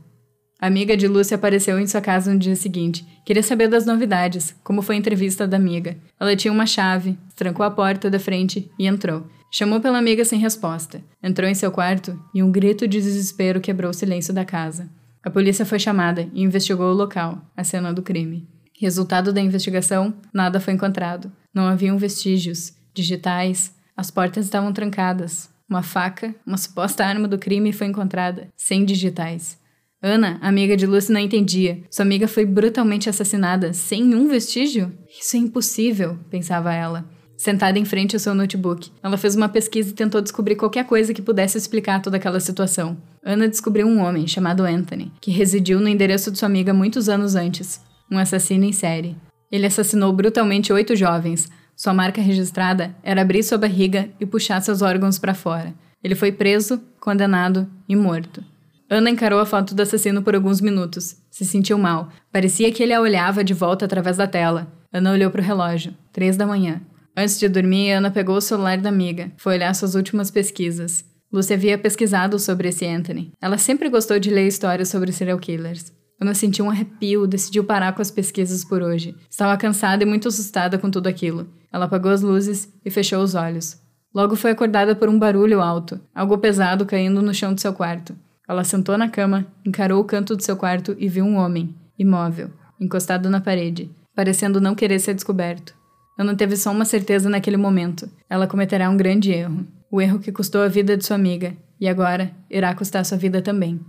A amiga de Lucy apareceu em sua casa no dia seguinte. Queria saber das novidades, como foi a entrevista da amiga. Ela tinha uma chave, trancou a porta da frente e entrou. Chamou pela amiga sem resposta. Entrou em seu quarto e um grito de desespero quebrou o silêncio da casa. A polícia foi chamada e investigou o local, a cena do crime. Resultado da investigação: nada foi encontrado. Não haviam vestígios, digitais, as portas estavam trancadas. Uma faca, uma suposta arma do crime, foi encontrada, sem digitais. Ana, amiga de Lucy, não entendia. Sua amiga foi brutalmente assassinada, sem um vestígio? Isso é impossível, pensava ela. Sentada em frente ao seu notebook, ela fez uma pesquisa e tentou descobrir qualquer coisa que pudesse explicar toda aquela situação. Ana descobriu um homem chamado Anthony, que residiu no endereço de sua amiga muitos anos antes, um assassino em série. Ele assassinou brutalmente oito jovens, sua marca registrada era abrir sua barriga e puxar seus órgãos para fora. Ele foi preso, condenado e morto. Ana encarou a foto do assassino por alguns minutos. Se sentiu mal. Parecia que ele a olhava de volta através da tela. Ana olhou para o relógio. Três da manhã. Antes de dormir, Ana pegou o celular da amiga. Foi olhar suas últimas pesquisas. Lucy havia pesquisado sobre esse Anthony. Ela sempre gostou de ler histórias sobre serial killers. Ana sentiu um arrepio, decidiu parar com as pesquisas por hoje. Estava cansada e muito assustada com tudo aquilo. Ela apagou as luzes e fechou os olhos. Logo foi acordada por um barulho alto, algo pesado caindo no chão do seu quarto. Ela sentou na cama, encarou o canto do seu quarto e viu um homem, imóvel, encostado na parede, parecendo não querer ser descoberto. Ana teve só uma certeza naquele momento: ela cometerá um grande erro. O erro que custou a vida de sua amiga, e agora irá custar sua vida também.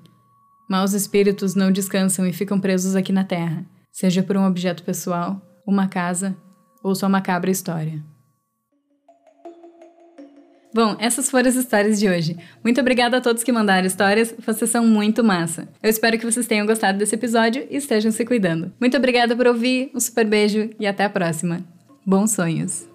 Maus espíritos não descansam e ficam presos aqui na Terra, seja por um objeto pessoal, uma casa ou sua macabra história. Bom, essas foram as histórias de hoje. Muito obrigada a todos que mandaram histórias, vocês são muito massa. Eu espero que vocês tenham gostado desse episódio e estejam se cuidando. Muito obrigada por ouvir, um super beijo e até a próxima. Bons sonhos!